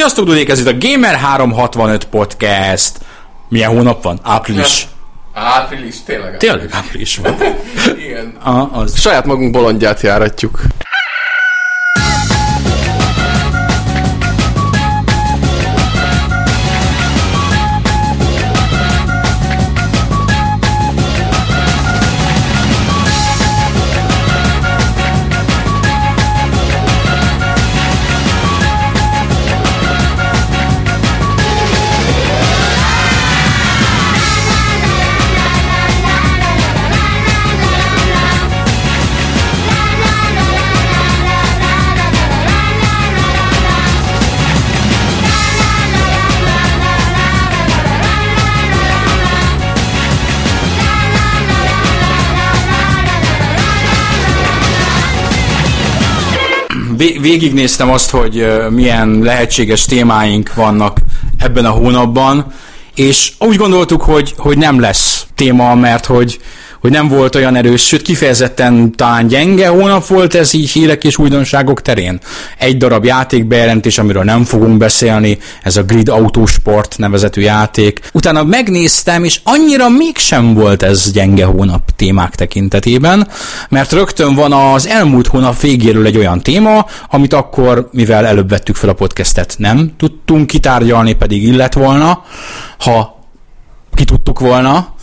Sziasztok, Dudék, ez itt a Gamer 365 Podcast. Milyen hónap van? Április. Április, tényleg. Tényleg április van. Igen. A, az. Saját magunk bolondját járatjuk. Végignéztem azt, hogy milyen lehetséges témáink vannak ebben a hónapban, és úgy gondoltuk, hogy, hogy nem lesz téma, mert hogy, hogy nem volt olyan erős, sőt kifejezetten talán gyenge hónap volt ez így hírek és újdonságok terén. Egy darab játékbejelentés, amiről nem fogunk beszélni, ez a Grid Autosport nevezetű játék. Utána megnéztem, és annyira mégsem volt ez gyenge hónap témák tekintetében, mert rögtön van az elmúlt hónap végéről egy olyan téma, amit akkor, mivel előbb vettük fel a podcastet, nem tudtunk kitárgyalni, pedig illet volna, ha ki tudtuk volna.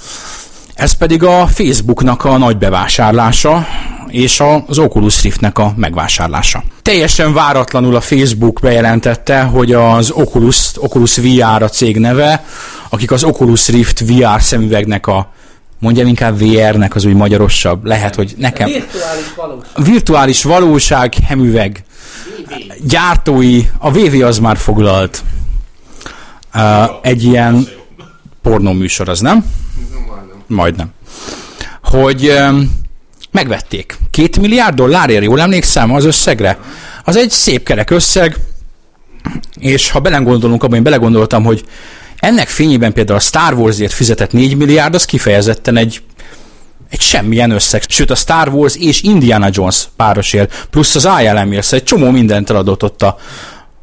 Ez pedig a Facebooknak a nagy bevásárlása, és az Oculus Riftnek a megvásárlása. Teljesen váratlanul a Facebook bejelentette, hogy az Oculus, Oculus VR a cég neve, akik az Oculus Rift VR szemüvegnek a mondjam inkább VR-nek az úgy magyarosabb. Lehet, hogy nekem... Virtuális valós. Virtuális valóság, hemüveg. Gyártói, a VV az már foglalt. Uh, egy ilyen pornóműsor, az nem? Majdnem. Hogy megvették. Két milliárd dollárért, jól emlékszem az összegre? Az egy szép kerek összeg, és ha belegondolunk abban, én belegondoltam, hogy ennek fényében például a Star Warsért fizetett 4 milliárd, az kifejezetten egy egy semmilyen összeg. Sőt, a Star Wars és Indiana Jones párosért, plusz az ILM-ért, szóval egy csomó mindent eladott ott a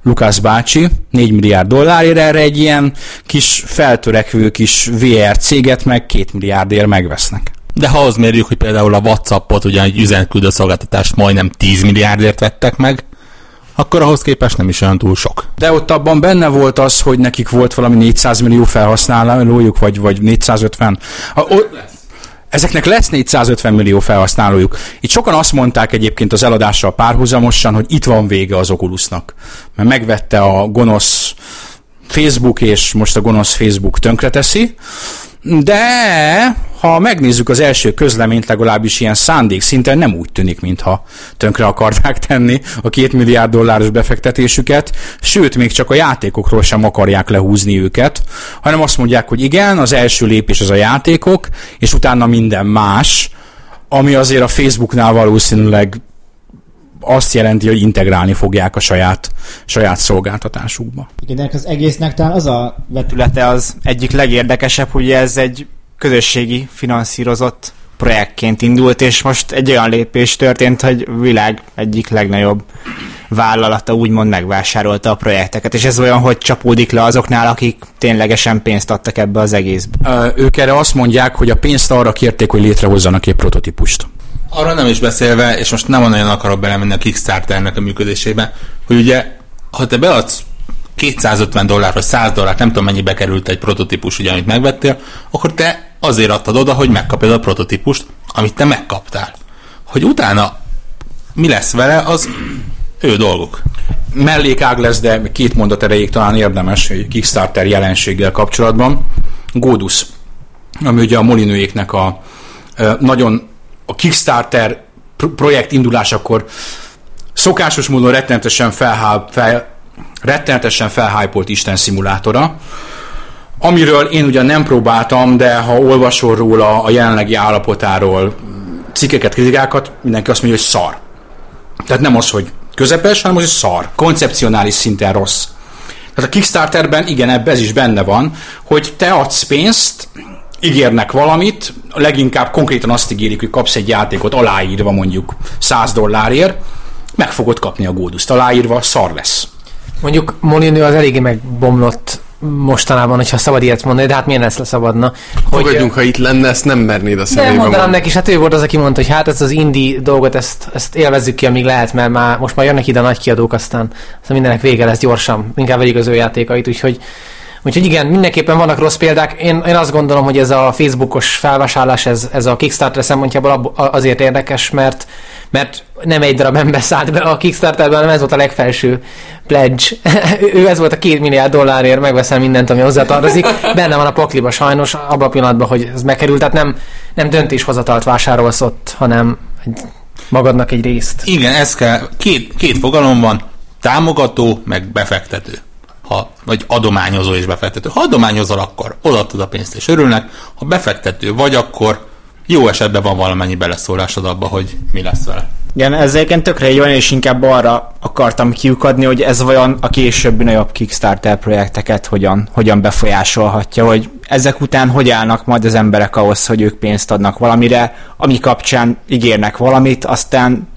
Lukász bácsi, 4 milliárd dollárért erre egy ilyen kis feltörekvő kis VR céget meg 2 milliárdért megvesznek. De ha ahhoz mérjük, hogy például a Whatsappot, ugye egy üzenetküldő szolgáltatást majdnem 10 milliárdért vettek meg, akkor ahhoz képest nem is olyan túl sok. De ott abban benne volt az, hogy nekik volt valami 400 millió felhasználójuk, vagy, vagy 450. A, o, ezeknek lesz 450 millió felhasználójuk. Itt sokan azt mondták egyébként az eladással párhuzamosan, hogy itt van vége az Oculusnak. Mert megvette a gonosz Facebook, és most a gonosz Facebook tönkreteszi. De ha megnézzük az első közleményt, legalábbis ilyen szándék szinten nem úgy tűnik, mintha tönkre akarták tenni a két milliárd dolláros befektetésüket, sőt, még csak a játékokról sem akarják lehúzni őket, hanem azt mondják, hogy igen, az első lépés az a játékok, és utána minden más, ami azért a Facebooknál valószínűleg azt jelenti, hogy integrálni fogják a saját, saját szolgáltatásukba. Igen, az egésznek talán az a vetülete az egyik legérdekesebb, hogy ez egy közösségi finanszírozott projektként indult, és most egy olyan lépés történt, hogy világ egyik legnagyobb vállalata úgymond megvásárolta a projekteket, és ez olyan, hogy csapódik le azoknál, akik ténylegesen pénzt adtak ebbe az egészbe. Ö, Ők erre azt mondják, hogy a pénzt arra kérték, hogy létrehozzanak egy prototípust. Arra nem is beszélve, és most nem nagyon akarok belemenni a Kickstarternek a működésébe, hogy ugye, ha te beadsz 250 dollár vagy 100 dollár, nem tudom mennyibe került egy prototípus, ugye, amit megvettél, akkor te azért adtad oda, hogy megkapjad a prototípust, amit te megkaptál. Hogy utána mi lesz vele, az ő dolguk. mellékág lesz, de két mondat erejéig talán érdemes egy Kickstarter jelenséggel kapcsolatban. Godus, ami ugye a Molinőéknek a nagyon a Kickstarter pro- projekt indulásakor szokásos módon rettenetesen felhá, fel, rettenetesen felhájpolt Isten szimulátora, amiről én ugyan nem próbáltam, de ha olvasol róla a jelenlegi állapotáról cikkeket, kritikákat, mindenki azt mondja, hogy szar. Tehát nem az, hogy közepes, hanem az, hogy szar. Koncepcionális szinten rossz. Tehát a Kickstarterben igen, ebbe ez is benne van, hogy te adsz pénzt, ígérnek valamit, leginkább konkrétan azt ígérik, hogy kapsz egy játékot aláírva mondjuk 100 dollárért, meg fogod kapni a góduszt aláírva, szar lesz. Mondjuk Molinő az eléggé megbomlott mostanában, hogyha szabad ilyet mondani, de hát miért lesz szabadna? Fogadjunk, ha itt lenne, ezt nem mernéd a De szemébe mondanám mondani. neki, és hát ő volt az, aki mondta, hogy hát ezt az indie dolgot, ezt, ezt élvezzük ki, amíg lehet, mert már most már jönnek ide a nagy kiadók, aztán, aztán mindenek vége lesz gyorsan, inkább vegyük az ő játékait, úgyhogy Úgyhogy igen, mindenképpen vannak rossz példák. Én, én azt gondolom, hogy ez a Facebookos felvásárlás, ez, ez a Kickstarter szempontjából azért érdekes, mert mert nem egy darab ember szállt be a Kickstarterben, hanem ez volt a legfelső pledge. ő ez volt a két milliárd dollárért, megveszel mindent, ami hozzátartozik. Benne van a pakliba sajnos, abban a pillanatban, hogy ez megkerült, tehát nem, nem döntéshozatalt vásárolsz ott, hanem egy, magadnak egy részt. Igen, ez kell. Két, két fogalom van, támogató, meg befektető. Ha, vagy adományozó és befektető. Ha adományozol, akkor odaadod a pénzt és örülnek. Ha befektető vagy, akkor jó esetben van valamennyi beleszólásod abba, hogy mi lesz vele. Igen, ez egyébként tökre jó, és inkább arra akartam kiukadni, hogy ez vajon a későbbi nagyobb Kickstarter projekteket hogyan, hogyan befolyásolhatja, hogy ezek után hogy állnak majd az emberek ahhoz, hogy ők pénzt adnak valamire, ami kapcsán ígérnek valamit, aztán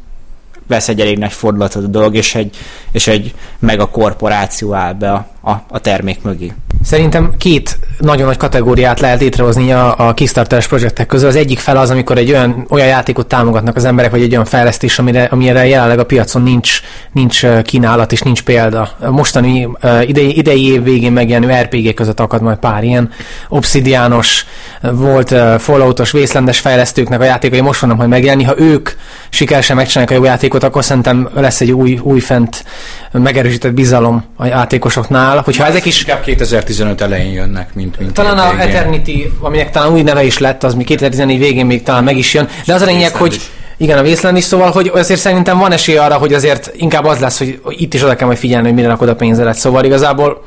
vesz egy elég nagy fordulatot a dolog, és egy, és egy megakorporáció áll be a, a, a termék mögé. Szerintem két nagyon nagy kategóriát lehet létrehozni a, a Kickstarteres projektek közül. Az egyik fel az, amikor egy olyan, olyan játékot támogatnak az emberek, vagy egy olyan fejlesztés, amire, amire jelenleg a piacon nincs, nincs kínálat és nincs példa. A Mostani idei, idei év végén megjelenő RPG között akad majd pár ilyen obszidiános, ö, volt Falloutos, vészlendes fejlesztőknek a játékai most vannak majd megjelenni. Ha ők sikeresen megcsinálják a jó játékot, akkor szerintem lesz egy új, újfent megerősített bizalom a játékosoknál. Hogyha ezek is Inkább 2015 elején jönnek, mint, mint talán a. Eternity, aminek talán új neve is lett, az mi 2014 végén még talán meg is jön, de az a lényeg, hogy is. igen, a Wasteland is, szóval, hogy azért szerintem van esély arra, hogy azért inkább az lesz, hogy itt is oda kell majd figyelni, hogy mire rakod a pénzelet. Szóval igazából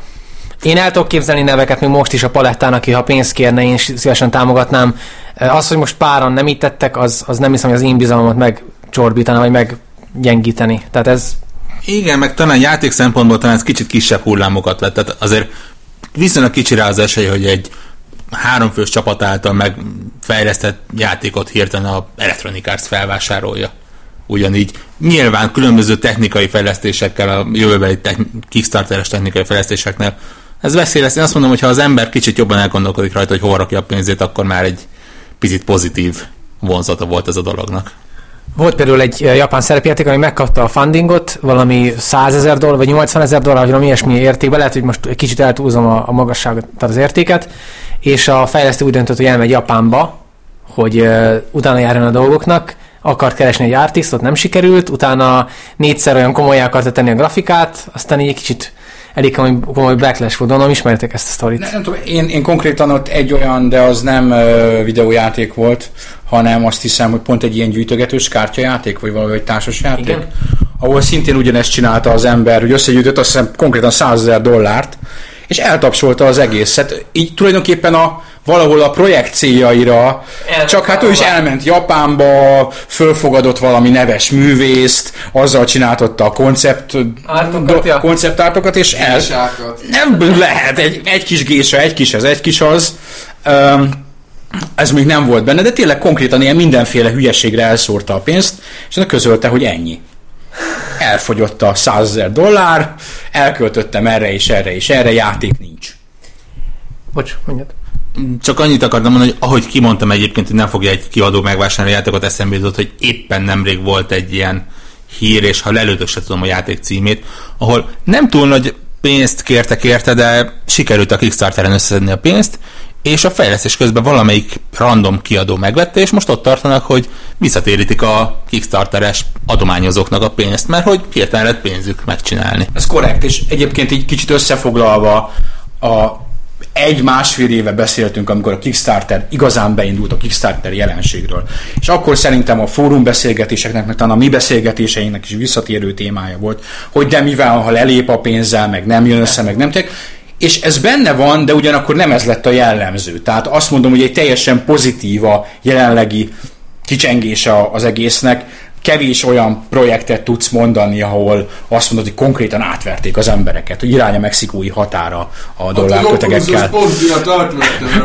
én el tudok képzelni neveket még most is a palettán, aki ha pénzt kérne, én szívesen támogatnám. Az, hogy most páran nem itt tettek, az, az nem hiszem, hogy az én bizalmamat megcsorbítaná, vagy meggyengíteni. Tehát ez Igen, meg talán játék szempontból talán ez kicsit kisebb hullámokat vett. Tehát azért viszonylag kicsi rá az esély, hogy egy háromfős csapat által megfejlesztett játékot hirtelen a Electronic Arts felvásárolja. Ugyanígy nyilván különböző technikai fejlesztésekkel, a jövőbeli te- Kickstarteres technikai fejlesztéseknél ez veszély lesz. Én azt mondom, hogy ha az ember kicsit jobban elgondolkodik rajta, hogy hova rakja a pénzét, akkor már egy picit pozitív vonzata volt ez a dolognak. Volt például egy ö, japán szerepjáték, ami megkapta a fundingot, valami 100 ezer dollár, vagy 80 ezer dollár, vagy valami ilyesmi értékben, lehet, hogy most egy kicsit eltúlzom a, a magasságot, tehát az értéket, és a fejlesztő úgy döntött, hogy elmegy Japánba, hogy uh, utána járjon a dolgoknak, akart keresni egy artistot, nem sikerült, utána négyszer olyan komolyá akarta tenni a grafikát, aztán így egy kicsit elég komoly, komoly backlash volt, gondolom ismertek ezt a sztorit. Nem, nem tudom, én, én konkrétan ott egy olyan, de az nem ö, videójáték volt, hanem azt hiszem, hogy pont egy ilyen gyűjtögetős kártyajáték, vagy valami egy társas játék. Igen. Ahol szintén ugyanezt csinálta az ember, hogy összegyűjtött azt hiszem konkrétan 100 ezer dollárt, és eltapsolta az egészet. Így tulajdonképpen a, valahol a projekt céljaira, El- csak hát ő is elment Japánba, fölfogadott valami neves művészt, azzal csináltotta a koncept, Ártokat, ja. konceptártokat, és el, Gésákat. nem lehet, egy, egy kis gésa, egy kis ez, egy kis az. Um, ez még nem volt benne, de tényleg konkrétan ilyen mindenféle hülyeségre elszórta a pénzt, és ennek közölte, hogy ennyi. Elfogyott a 100 ezer dollár, elköltöttem erre és erre és erre, játék nincs. Bocs, mondjad. Csak annyit akartam mondani, hogy ahogy kimondtam egyébként, hogy nem fogja egy kiadó megvásárolni a játékot, eszembe jutott, hogy éppen nemrég volt egy ilyen hír, és ha lelőtök se tudom a játék címét, ahol nem túl nagy pénzt kértek érte, de sikerült a Kickstarteren összeszedni a pénzt, és a fejlesztés közben valamelyik random kiadó megvette, és most ott tartanak, hogy visszatérítik a Kickstarteres adományozóknak a pénzt, mert hogy hirtelen lett pénzük megcsinálni. Ez korrekt, és egyébként így kicsit összefoglalva a egy-másfél éve beszéltünk, amikor a Kickstarter igazán beindult a Kickstarter jelenségről. És akkor szerintem a fórum beszélgetéseknek, meg talán a mi beszélgetéseinknek is visszatérő témája volt, hogy de mivel, ha lelép a pénzzel, meg nem jön össze, meg nem tek. És ez benne van, de ugyanakkor nem ez lett a jellemző. Tehát azt mondom, hogy egy teljesen pozitív a jelenlegi kicsengése az egésznek. kevés olyan projektet tudsz mondani, ahol azt mondod, hogy konkrétan átverték az embereket, hogy irány a mexikói határa a dollárkötegekkel. Az pont miatt a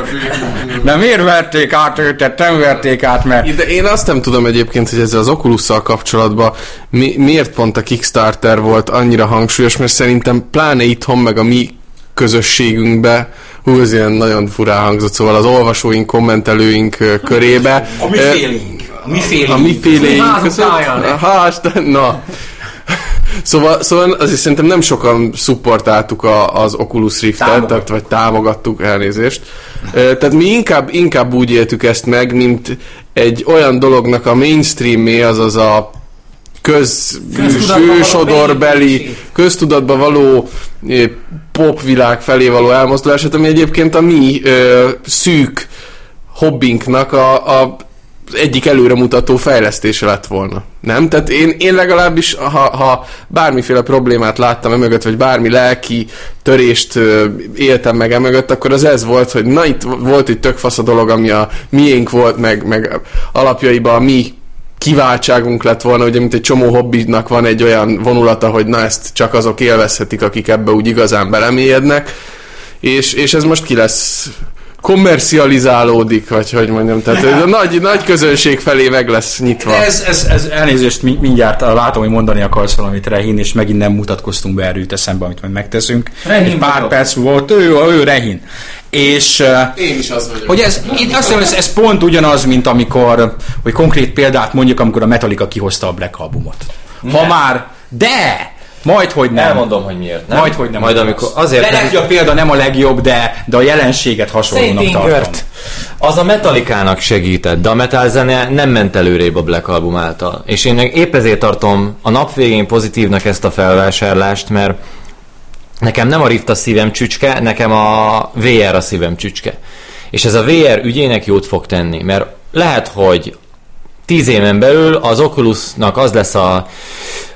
fél. De miért verték át őket? Nem verték át, mert De én azt nem tudom egyébként, hogy ezzel az oculus kapcsolatban mi, miért pont a Kickstarter volt annyira hangsúlyos, mert szerintem pláne itthon, meg a mi közösségünkbe, hú, ez ilyen nagyon furán hangzott, szóval az olvasóink, kommentelőink körébe. a mi félénk. A mi félénk. a mi táján. Hás, na. Szóval, szóval azért szerintem nem sokan szupportáltuk a, az Oculus Rift-et, tehát, vagy támogattuk elnézést. Tehát mi inkább, inkább úgy éltük ezt meg, mint egy olyan dolognak a mainstreamé, azaz a köz, beépítés. köztudatba való popvilág felé való elmozdulását, ami egyébként a mi ö, szűk hobbinknak a, a egyik előremutató fejlesztése lett volna. Nem? Tehát én, én legalábbis, ha, ha bármiféle problémát láttam emögött, vagy bármi lelki törést ö, éltem meg emögött, akkor az ez volt, hogy na itt volt egy tök fasz a dolog, ami a miénk volt, meg, meg alapjaiban a mi kiváltságunk lett volna, ugye, mint egy csomó hobbinak van egy olyan vonulata, hogy na ezt csak azok élvezhetik, akik ebbe úgy igazán belemélyednek, és, és ez most ki lesz kommercializálódik, vagy hogy mondjam, tehát ez a nagy, nagy közönség felé meg lesz nyitva. Ez, ez, ez elnézést, mi- mindjárt látom, hogy mondani akarsz valamit Rehin, és megint nem mutatkoztunk be erről jut eszembe, amit majd megteszünk. Rehin Egy pár vagyok. perc volt, ő, ő Rehin. És Én is az vagyok. hogy ez, én azt hiszem, ez, ez pont ugyanaz, mint amikor, hogy konkrét példát mondjuk, amikor a Metallica kihozta a Black albumot. Ha már, de, majd, hogy nem. Elmondom, hogy miért. Nem? Majd, hogy nem. Majd amikor, azért, de a példa nem a legjobb, de, de a jelenséget hasonlónak tartom. Az a Metallica-nak segített, de a metal zene nem ment előrébb a Black Album által. És én épp ezért tartom a nap végén pozitívnak ezt a felvásárlást, mert nekem nem a Rift a szívem csücske, nekem a VR a szívem csücske. És ez a VR ügyének jót fog tenni, mert lehet, hogy tíz éven belül az Oculusnak az lesz a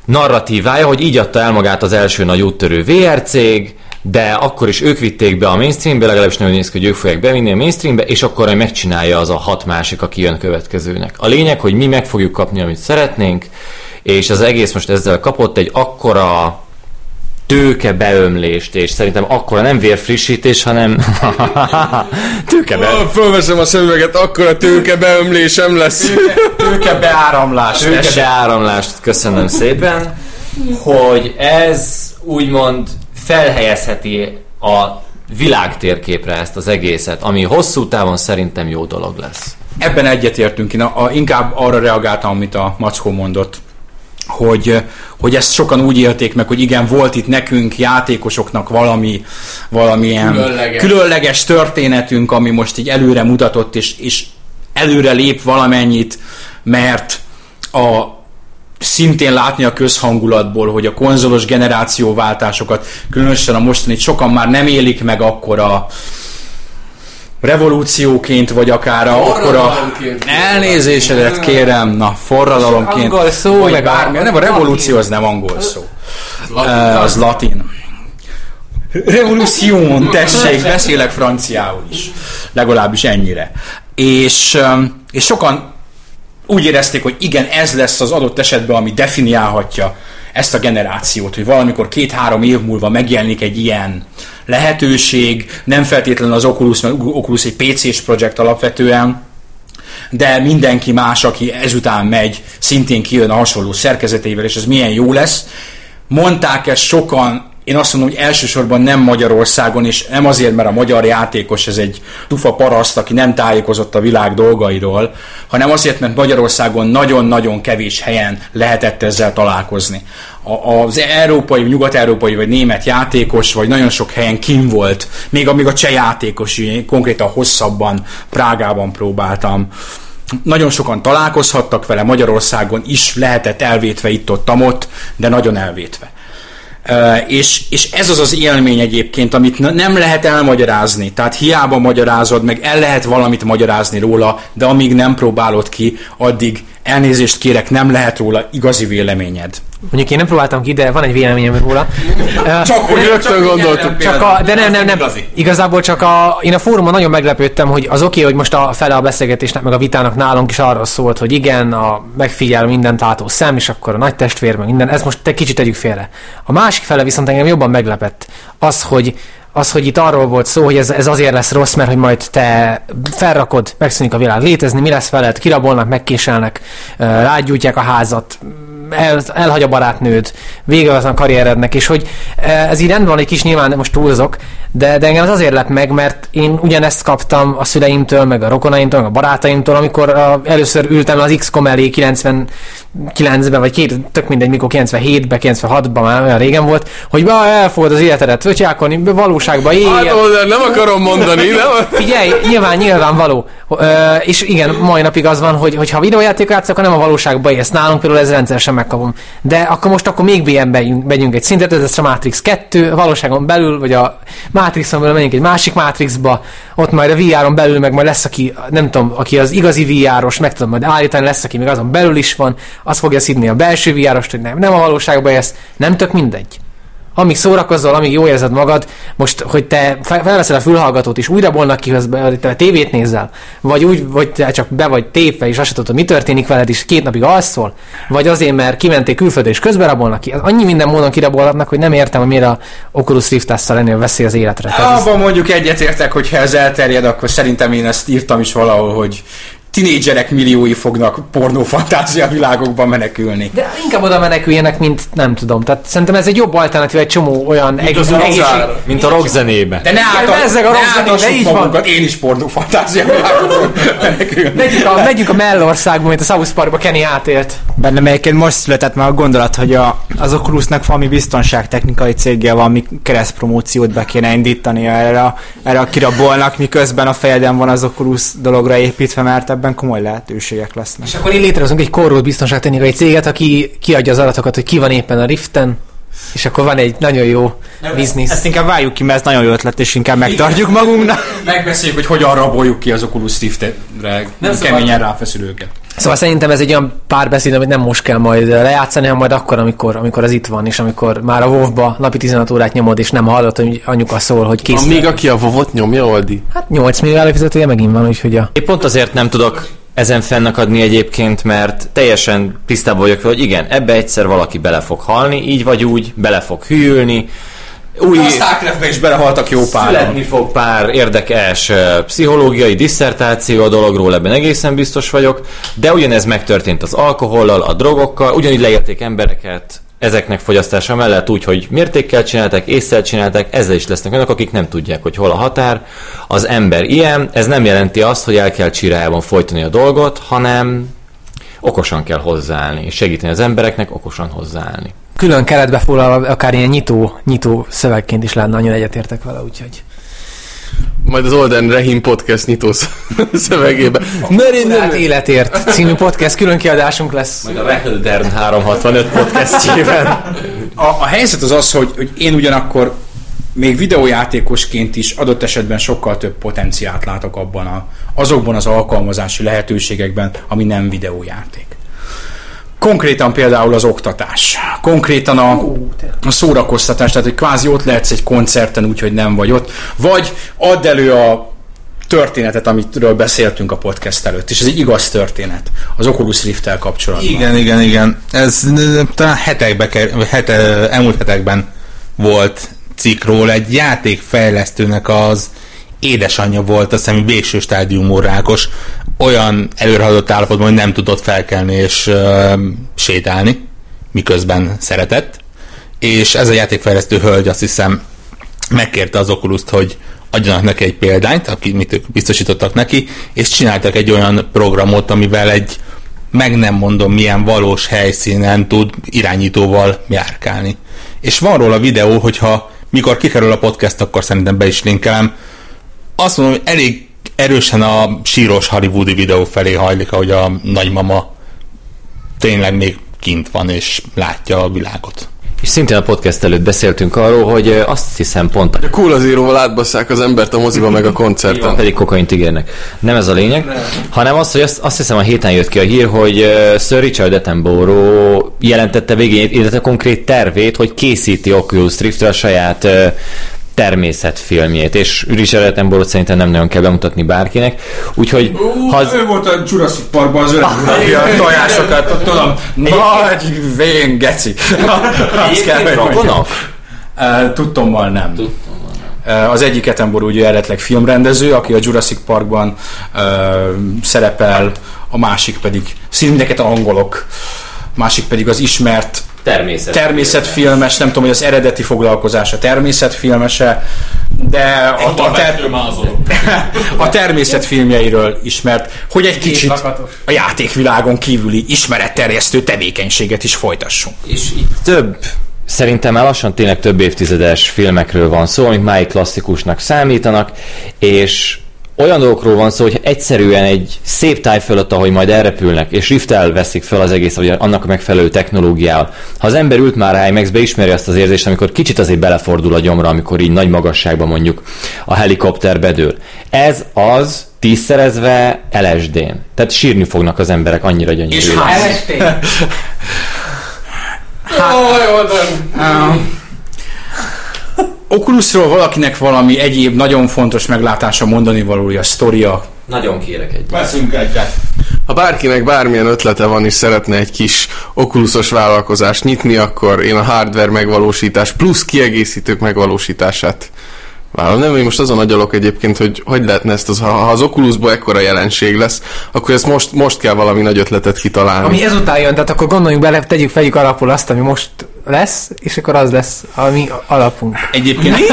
narratívája, hogy így adta el magát az első nagy úttörő VR cég, de akkor is ők vitték be a mainstreambe, legalábbis nagyon néz ki, hogy ők fogják bevinni a mainstreambe, és akkor majd megcsinálja az a hat másik, aki jön következőnek. A lényeg, hogy mi meg fogjuk kapni, amit szeretnénk, és az egész most ezzel kapott egy akkora tőke beömlést, és szerintem akkora nem vérfrissítés, hanem tőke be... Fölveszem a szemüveget, akkor a tőke beömlésem lesz. Tőke beáramlás. tőke tessék. beáramlást, köszönöm szépen, hogy ez úgymond felhelyezheti a világ térképre ezt az egészet, ami hosszú távon szerintem jó dolog lesz. Ebben egyetértünk. Én a, a, inkább arra reagáltam, amit a Mackó mondott, hogy, hogy ezt sokan úgy élték meg, hogy igen, volt itt nekünk, játékosoknak valami, valamilyen Különleges. különleges történetünk, ami most így előre mutatott, és, és előre lép valamennyit, mert a szintén látni a közhangulatból, hogy a konzolos generációváltásokat, különösen a mostani sokan már nem élik meg akkora revolúcióként, vagy akár a, akkora elnézésedet kérem, na, forradalomként, Angol szó, vagy meg bármi, nem a revolúció az nem angol szó, az latin. Revolution, tessék, beszélek franciául is. Legalábbis ennyire. És, és sokan úgy érezték, hogy igen, ez lesz az adott esetben, ami definiálhatja ezt a generációt, hogy valamikor két-három év múlva megjelenik egy ilyen lehetőség, nem feltétlenül az Oculus, mert Oculus egy PC-s projekt alapvetően, de mindenki más, aki ezután megy, szintén kijön a hasonló szerkezetével, és ez milyen jó lesz. Mondták ezt sokan, én azt mondom, hogy elsősorban nem Magyarországon, és nem azért, mert a magyar játékos ez egy tufa paraszt, aki nem tájékozott a világ dolgairól, hanem azért, mert Magyarországon nagyon-nagyon kevés helyen lehetett ezzel találkozni. Az európai, nyugat-európai vagy német játékos, vagy nagyon sok helyen kim volt, még amíg a cseh játékos, én konkrétan hosszabban Prágában próbáltam nagyon sokan találkozhattak vele, Magyarországon is lehetett elvétve itt-ott, ott, de nagyon elvétve. És, és ez az az élmény egyébként, amit nem lehet elmagyarázni. Tehát hiába magyarázod, meg el lehet valamit magyarázni róla, de amíg nem próbálod ki, addig elnézést kérek, nem lehet róla igazi véleményed. Mondjuk én nem próbáltam ki, de van egy véleményem róla. Csak hogy Rögtön gondoltuk. Csak a, de nem, nem, nem. igazi. Igazából csak a, én a fórumon nagyon meglepődtem, hogy az oké, okay, hogy most a fele a beszélgetésnek, meg a vitának nálunk is arról szólt, hogy igen, a megfigyel mindent látó szem, és akkor a nagy testvér, meg minden, ez most te kicsit tegyük félre. A másik fele viszont engem jobban meglepett. Az, hogy az, hogy itt arról volt szó, hogy ez, ez azért lesz rossz, mert hogy majd te felrakod, megszűnik a világ. Létezni, mi lesz veled, kirabolnak, megkéselnek, rágyújtják a házat, el, elhagy a barátnőd, vége az a karrierednek, és hogy ez így rendben van egy kis nyilván, most túlzok, de, de engem az azért lett meg, mert én ugyanezt kaptam a szüleimtől, meg a rokonaimtól, meg a barátaimtól, amikor a, először ültem az XCOM elé 99-ben, vagy két, tök mindegy, mikor 97-ben, 96-ban már olyan régen volt, hogy ba, elfogad az életedet, ötyákon, valóságban él. Hát, nem akarom mondani, nem? Figyelj, nyilván, nyilván való. Ö, és igen, mai napig az van, hogy, hogy ha videójátékot játszok, akkor nem a valóságban élsz. Nálunk például ez rendszeresen megkapom. De akkor most akkor még BM megyünk, egy szintet, ez a Matrix 2, a valóságon belül, vagy a Matrixon belül megyünk egy másik Matrixba, ott majd a VR-on belül meg majd lesz, aki, nem tudom, aki az igazi VR-os, meg tudom majd állítani, lesz, aki még azon belül is van, az fogja szidni a belső VR-ost, hogy nem, nem a valóságban élsz, nem tök mindegy amíg szórakozol, amíg jó érzed magad, most, hogy te fel- felveszed a fülhallgatót, és újra bolnak ki, hogy te tévét nézel, vagy úgy, vagy te csak be vagy tépve, és azt sem tudod, mi történik veled, és két napig alszol, vagy azért, mert kimentél külföldre, és közben rabolnak ki. Annyi minden módon kirabolhatnak, hogy nem értem, hogy miért a Oculus rift a veszély az életre. Abban mondjuk egyetértek, hogy ha ez elterjed, akkor szerintem én ezt írtam is valahol, hogy tinédzserek milliói fognak pornófantázia világokban menekülni. De inkább oda meneküljenek, mint nem tudom. Tehát szerintem ez egy jobb alternatív, egy csomó olyan egész, az egészség, utcára. Mint a rockzenébe. De ne által, a áltassuk de így van. magunkat, én is pornófantázia világokban menekülni. Megyünk a, megyünk a Mellországba, mint a South Parkba Kenny átélt. Bennem egyébként most született már a gondolat, hogy a, az Oculusnak valami biztonságtechnikai céggel valami keresztpromóciót be kéne indítani erre, erre a kirabolnak, miközben a fejeden van az Oculus dologra építve, mert ebben komoly lehetőségek lesznek. És akkor így létrehozunk egy korrult biztonságtechnikai céget, aki kiadja az adatokat, hogy ki van éppen a Riften, és akkor van egy nagyon jó biznisz. Ezt inkább váljuk ki, mert ez nagyon jó ötlet, és inkább megtartjuk magunknak. Megbeszéljük, hogy hogyan raboljuk ki az Oculus Riftre keményen ráfeszülőket. Szóval szerintem ez egy olyan párbeszéd, amit nem most kell majd lejátszani, hanem majd akkor, amikor, amikor az itt van, és amikor már a WoW-ba napi 16 órát nyomod, és nem hallod, hogy anyuka szól, hogy kész. Amíg aki a vovot nyomja, Oldi. Hát 8 millió előfizetője megint van, úgyhogy a... Én pont azért nem tudok ezen fennakadni egyébként, mert teljesen tisztában vagyok hogy igen, ebbe egyszer valaki bele fog halni, így vagy úgy, bele fog hűlni, új... A Starcraftbe is belehaltak jó páran. Születni fog pár érdekes pszichológiai disszertáció a dologról, ebben egészen biztos vagyok, de ugyanez megtörtént az alkohollal, a drogokkal, ugyanígy leérték embereket ezeknek fogyasztása mellett úgy, hogy mértékkel csinálták, észszel csinálták, ezzel is lesznek olyanok, akik nem tudják, hogy hol a határ. Az ember ilyen, ez nem jelenti azt, hogy el kell csirájában folytani a dolgot, hanem okosan kell hozzáállni, és segíteni az embereknek okosan hozzáállni. Külön keretbe foglalva akár ilyen nyitó, nyitó szövegként is lenne, nagyon egyetértek vele, úgyhogy... Majd az Olden Rahim podcast nyitó szövegébe. Mert életért című podcast külön kiadásunk lesz. Majd a Reheldern 365 podcastjében. A, a helyzet az az, hogy, hogy én ugyanakkor még videójátékosként is adott esetben sokkal több potenciált látok abban a, azokban az alkalmazási lehetőségekben, ami nem videójáték. Konkrétan például az oktatás, konkrétan a, a szórakoztatás, tehát hogy kvázi ott lehetsz egy koncerten úgy, hogy nem vagy ott, vagy add elő a történetet, amitről beszéltünk a podcast előtt, és ez egy igaz történet az Oculus Rift-tel kapcsolatban. Igen, igen, igen. Ez talán hetekbe, ker- hete, elmúlt hetekben volt cikkról. Egy játékfejlesztőnek az édesanyja volt, azt hiszem, végső stádiumú rákos, olyan előrehaladott állapotban, hogy nem tudott felkelni és ö, sétálni, miközben szeretett. És ez a játékfejlesztő hölgy azt hiszem megkérte az oculus hogy adjanak neki egy példányt, amit ők biztosítottak neki, és csináltak egy olyan programot, amivel egy meg nem mondom milyen valós helyszínen tud irányítóval járkálni. És van róla videó, hogyha mikor kikerül a podcast, akkor szerintem be is linkelem. Azt mondom, hogy elég erősen a síros hollywoodi videó felé hajlik, ahogy a nagymama tényleg még kint van és látja a világot. És szintén a podcast előtt beszéltünk arról, hogy azt hiszem pont a A Cool Zero-val átbasszák az embert a moziba meg a koncerten. pedig kokaint ígérnek. Nem ez a lényeg, hanem az, hogy azt, azt hiszem a héten jött ki a hír, hogy Sir Richard Attenborough jelentette végén, illetve konkrét tervét, hogy készíti Oculus rift a saját uh, természetfilmjét, és Richard Attenborough szerintem nem nagyon kell bemutatni bárkinek, úgyhogy ha az, Ő volt a Jurassic Parkban az öreg aki a tojásokat, ott tudom, nagy vén geci. Azt kell? Uh, Tudtommal nem. Az egyik Attenborough ugye eredetileg filmrendező, aki a Jurassic Parkban uh, szerepel, a másik pedig, mindeket angolok, másik pedig az ismert Természet. természetfilmes, nem tudom, hogy az eredeti foglalkozása természetfilmese, de a, a, ter, a természetfilmjeiről ismert, hogy egy kicsit a játékvilágon kívüli ismeretterjesztő tevékenységet is folytassunk. És itt több Szerintem már lassan tényleg több évtizedes filmekről van szó, amik máig klasszikusnak számítanak, és olyan dolgokról van szó, hogy egyszerűen egy szép táj fölött, ahogy majd elrepülnek, és riftel veszik fel az egész, vagy annak a megfelelő technológiával. Ha az ember ült már IMAX-be, ismeri azt az érzést, amikor kicsit azért belefordul a gyomra, amikor így nagy magasságban mondjuk a helikopter bedől. Ez az tízszerezve LSD-n. Tehát sírni fognak az emberek, annyira gyönyörű. És lesz. hát, Oculusról valakinek valami egyéb nagyon fontos meglátása mondani valója, sztoria. Nagyon kérek egy. Veszünk egyet. Ha bárkinek bármilyen ötlete van és szeretne egy kis okuluszos vállalkozást nyitni, akkor én a hardware megvalósítás plusz kiegészítők megvalósítását vállalom. Nem, én most azon agyalok egyébként, hogy hogy lehetne ezt, az, ha ha az Oculusból ekkora jelenség lesz, akkor ezt most, most kell valami nagy ötletet kitalálni. Ami ezután jön, tehát akkor gondoljunk bele, tegyük fejük alapul azt, ami most lesz, és akkor az lesz a mi alapunk. Egyébként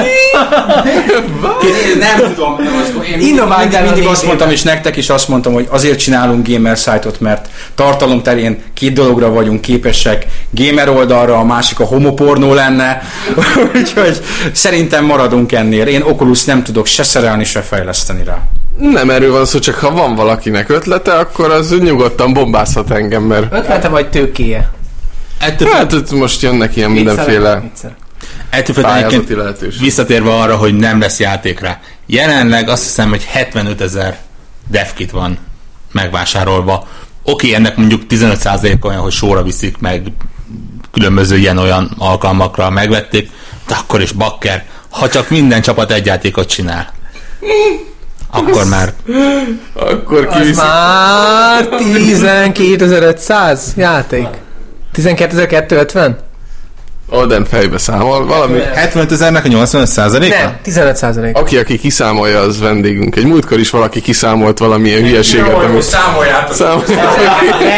Nem tudom, nem én Innováljál mindig, azt mondtam, és nektek is azt mondtam, hogy azért csinálunk gamer szájtot, mert tartalom terén két dologra vagyunk képesek. Gamer oldalra, a másik a homopornó lenne, úgyhogy szerintem maradunk ennél. Én Oculus nem tudok se szerelni, se fejleszteni rá. Nem erről van szó, csak ha van valakinek ötlete, akkor az nyugodtan bombázhat engem, mert Ötlete vagy tőkéje? Ettől, hát itt most jönnek ilyen mindenféle ettől egyébként lehetőség. visszatérve arra, hogy nem lesz játékra. Jelenleg azt hiszem, hogy 75 ezer devkit van megvásárolva. Oké, ennek mondjuk 15% olyan, hogy sorra viszik meg különböző ilyen-olyan alkalmakra megvették, de akkor is bakker. Ha csak minden csapat egy játékot csinál, akkor már Akkor Az kiviszik. már 12.500 játék. 12.250? Oden fejbe számol. Valami, 75 ezernek a 85 százaléka? Nem, 15 százalék. aki, aki kiszámolja, az vendégünk. Egy múltkor is valaki kiszámolt valamilyen hülyeséget, amit számoljátok. szám...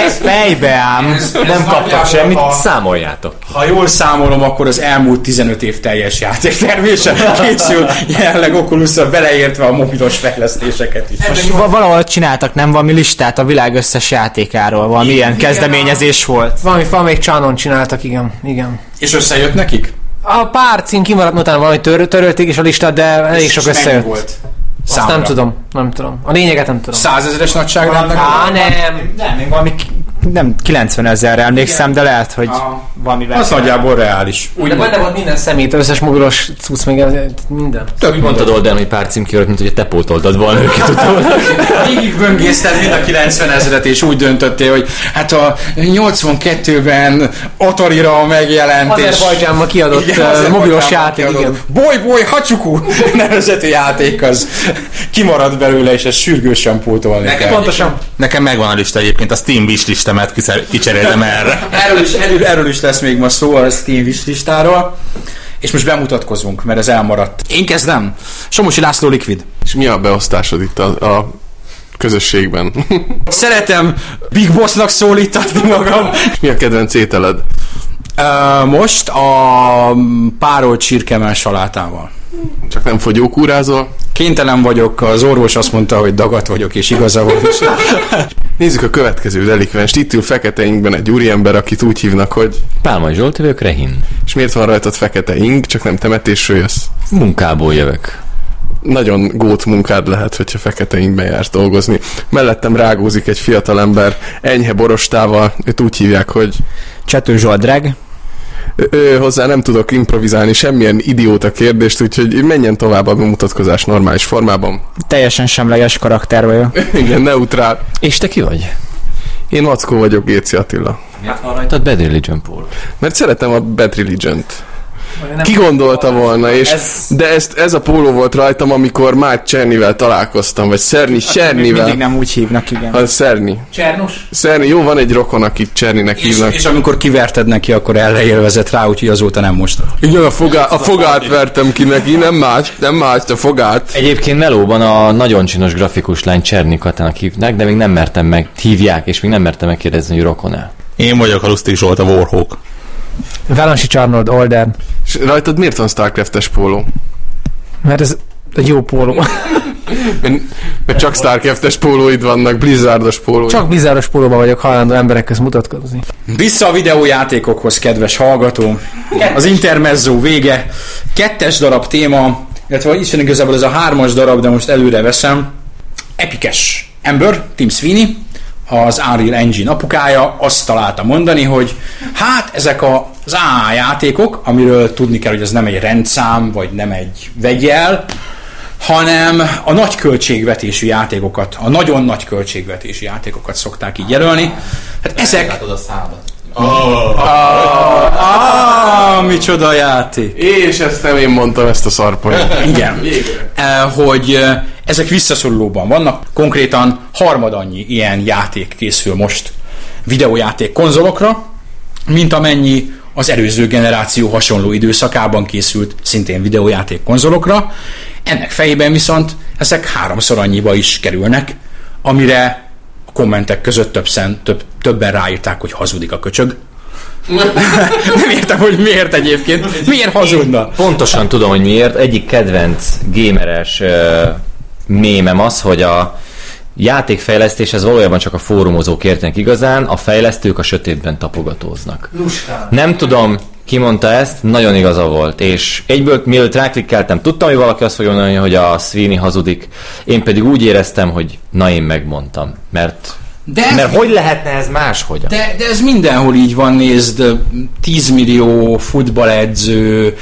Ez fejbe ám, nem kaptak semmit. Számoljátok. Ha jól számolom, akkor az elmúlt 15 év teljes játéktermése készül, jelenleg oculus beleértve a mobilos fejlesztéseket is. Most va- valahol csináltak, nem valami listát a világ összes játékáról, valami ilyen kezdeményezés volt. Valami valamelyik csánon csináltak, igen. igen. És összejött nekik? A pár cím kimaradt, utána valami tör, törölték is a listát, de elég sok És összejött. volt? Azt nem tudom, nem tudom. A lényeget nem tudom. Százezeres nagyságrendben? Á, nem. Nem, én valami nem 90 ezerre emlékszem, de lehet, hogy Ah. valamivel. Az nagyjából reális. De benne volt minden szemét, összes mobilos cucc, még ez- minden. Úgy mondtad Olden, hogy pár cím kijött, mint hogy te pótoltad volna őket utólag. Végig böngészted mind a 90 ezeret, és úgy döntöttél, hogy hát a 82-ben Atari-ra megjelent, és... Azerbajdzsánban kiadott Igen, uh, mobilos játék, kiadott igen. Boy Boy Hachuku nevezetű játék az kimaradt belőle, és ezt sürgősen pótolni kell. Pontosan. Nekem megvan a lista egyébként, a Steam wishlistemet kiszer- kicseréltem erre. Erről is, erről, erről is lesz még ma szó a Steam wishlistáról. És most bemutatkozunk, mert ez elmaradt. Én kezdem. Somosi László Liquid. És mi a beosztásod itt a, a közösségben? Szeretem Big Bossnak szólítatni magam. És mi a kedvenc ételed? Uh, most a párolt csirkemel salátával. Csak nem fogyókúrázol? Kénytelen vagyok, az orvos azt mondta, hogy dagat vagyok, és igaza volt. Nézzük a következő delikvenst. Itt ül fekete ingben egy úriember, akit úgy hívnak, hogy Pálmai Zsolt vagyok, Rehin. és miért van rajtad fekete ing, csak nem temetésről jössz? Munkából jövök. Nagyon gót munkád lehet, hogyha fekete ingben jársz dolgozni. Mellettem rágózik egy fiatalember enyhe borostával, őt úgy hívják, hogy Csető Zsoldreg. Ö, hozzá nem tudok improvizálni semmilyen idióta kérdést, úgyhogy menjen tovább a bemutatkozás normális formában. Teljesen semleges karakter vagyok. Igen, neutrál. És te ki vagy? Én Mackó vagyok, Géci Attila. Miért van rajtad Bad Religion Paul? Mert szeretem a Bad Religion-t. Ki gondolta volna, és Ez- de ezt, ez a póló volt rajtam, amikor Mike Csernivel találkoztam, vagy Szerni, Még Sernivel. mindig nem úgy hívnak, igen. Ha Szerni. Csernus? Szerni, jó, van egy rokon, akit Cserninek És, hívnak. és amikor kiverted neki, akkor elleélvezett rá, úgyhogy azóta nem most. Igen, a, fogá, a fogát vertem ki neki, nem más, nem más, a fogát. Egyébként Melóban a nagyon csinos grafikus lány Cserni Katának hívnak, de még nem mertem meg, hívják, és még nem mertem megkérdezni, hogy rokon-e. Én vagyok a Lustig Zsolt, a Warhawk. Valansi Charnold Olden. És rajtad miért van Starcraft-es póló? Mert ez egy jó póló. Mert, mert csak Starcraft-es pólóid vannak, Blizzardos pólóid. Csak bizáros pólóban vagyok hajlandó emberek közt mutatkozni. Vissza a videójátékokhoz, kedves hallgató. Az intermezzo vége. Kettes darab téma, illetve itt van igazából ez a hármas darab, de most előre veszem. Epikes ember, Tim Sweeney, az Unreal Engine apukája azt találta mondani, hogy hát ezek a- az A játékok, amiről tudni kell, hogy ez nem egy rendszám, vagy nem egy vegyel, hanem a nagy költségvetésű játékokat, a nagyon nagy költségvetésű játékokat szokták így jelölni. Hát ezek... A szádat? Ah, micsoda játék! És ezt nem én mondtam, ezt a szarponyt. Igen. Eh, Hogy eh, ezek visszaszorulóban vannak. Konkrétan harmad annyi ilyen játék készül most videójáték konzolokra, mint amennyi az előző generáció hasonló időszakában készült szintén videójáték konzolokra. Ennek fejében viszont ezek háromszor annyiba is kerülnek, amire kommentek között többszen, több, többen ráírták, hogy hazudik a köcsög. Nem értem, hogy miért egyébként. Miért hazudna? Pontosan tudom, hogy miért. Egyik kedvenc gameres uh, mémem az, hogy a játékfejlesztés ez valójában csak a fórumozók értenek igazán, a fejlesztők a sötétben tapogatóznak. Nem tudom, ki mondta ezt, nagyon igaza volt, és egyből mielőtt ráklikkeltem, tudtam, hogy valaki azt fogja mondani, hogy a Sweeney hazudik, én pedig úgy éreztem, hogy na én megmondtam, mert, De ez- mert hogy lehetne ez máshogyan? De, de ez mindenhol így van, nézd, 10 millió futballedző,